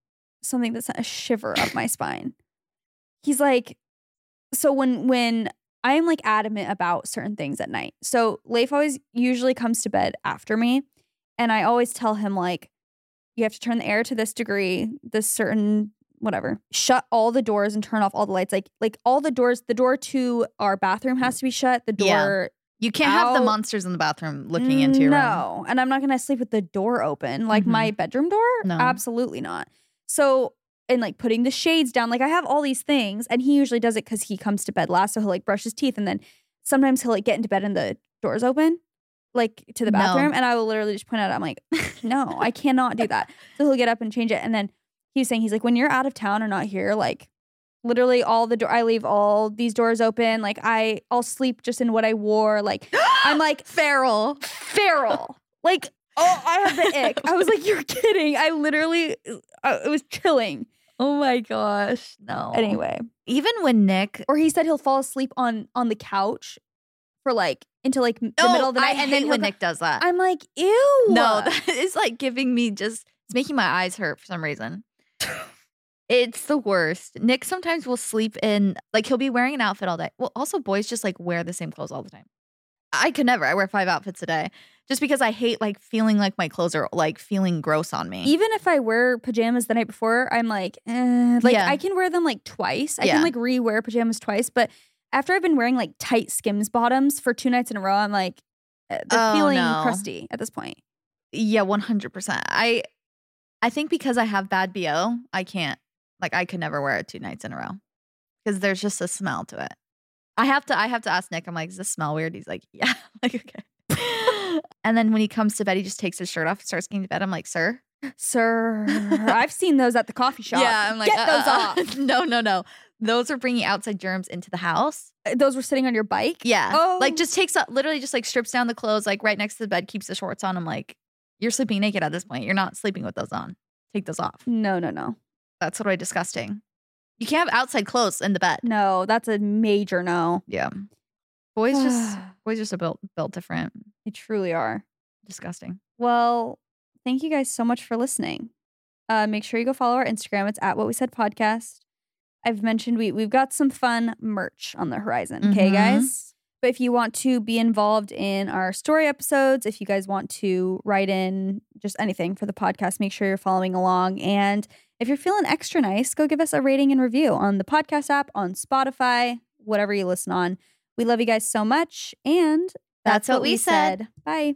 something that sent a shiver up my spine. He's like, so when when I am like adamant about certain things at night. So Leif always usually comes to bed after me, and I always tell him like, you have to turn the air to this degree, this certain whatever. Shut all the doors and turn off all the lights. Like like all the doors. The door to our bathroom has to be shut. The door Yeah. you can't have the monsters in the bathroom looking into your room. no, and I'm not gonna sleep with the door open, like Mhm. my bedroom door. No. absolutely not. So, and like putting the shades down, like I have all these things, and he usually does it because he comes to bed last, so he'll like brush his teeth, and then sometimes he'll like get into bed and the doors open, like to the No. bathroom, and I will literally just point out, I'm like, [laughs] no, I cannot do that. So he'll get up and change it, and then he's saying he's like, when you're out of town or not here, like literally all the door, I leave all these doors open, like I, I'll sleep just in what I wore, like [gasps] I'm like feral. feral. [laughs] Like, oh, I have the ick. I was like, you're kidding. I literally, uh, it was chilling. Oh my gosh, no. Anyway, even when Nick, or he said he'll fall asleep on on the couch for like until like the oh, middle of the night, I and hate then when Nick does that. I'm like, ew. No, [laughs] that is like giving me just it's making my eyes hurt for some reason. It's the worst. Nick sometimes will sleep in like he'll be wearing an outfit all day. Well, also boys just like wear the same clothes all the time. I could never. I wear five outfits a day just because I hate like feeling like my clothes are like feeling gross on me. Even if I wear pajamas the night before, I'm like, eh. like Yeah. I can wear them like twice. I Yeah. can like re-wear pajamas twice, but after I've been wearing like tight Skims bottoms for two nights in a row, I'm like, eh, they're Oh, feeling no. crusty at this point. yeah, one hundred percent. I I think because I have bad bo, I can't like I could never wear it two nights in a row because there's just a smell to it. I have to I have to ask Nick. I'm like, does this smell weird? He's like, [laughs] yeah. I'm like okay. and then when he comes to bed, he just takes his shirt off and starts getting to bed. I'm like, sir. Sir, I've seen those at the coffee [laughs] shop. Yeah, I'm like, get uh, those uh, off. uh. [laughs] no, no, no. Those are bringing outside germs into the house. Uh, Those were sitting on your bike. Yeah. Oh. Like just takes up literally just like strips down the clothes, like right next to the bed, keeps the shorts on. I'm like, you're sleeping naked at this point. You're not sleeping with those on. Take those off. No, no, no, That's totally disgusting. You can't have outside clothes in the bed. no. That's a major no. Yeah. Boys just [sighs] boys just are built built different. They truly are. Disgusting. Well, thank you guys so much for listening. Uh, make sure you go follow our Instagram. It's at What We Said Podcast. I've mentioned we we've got some fun merch on the horizon. Okay, Mhm. guys. But if you want to be involved in our story episodes, if you guys want to write in just anything for the podcast, make sure you're following along. And if you're feeling extra nice, go give us a rating and review on the podcast app, on Spotify, whatever you listen on. We love you guys so much. And That's what we said. Bye.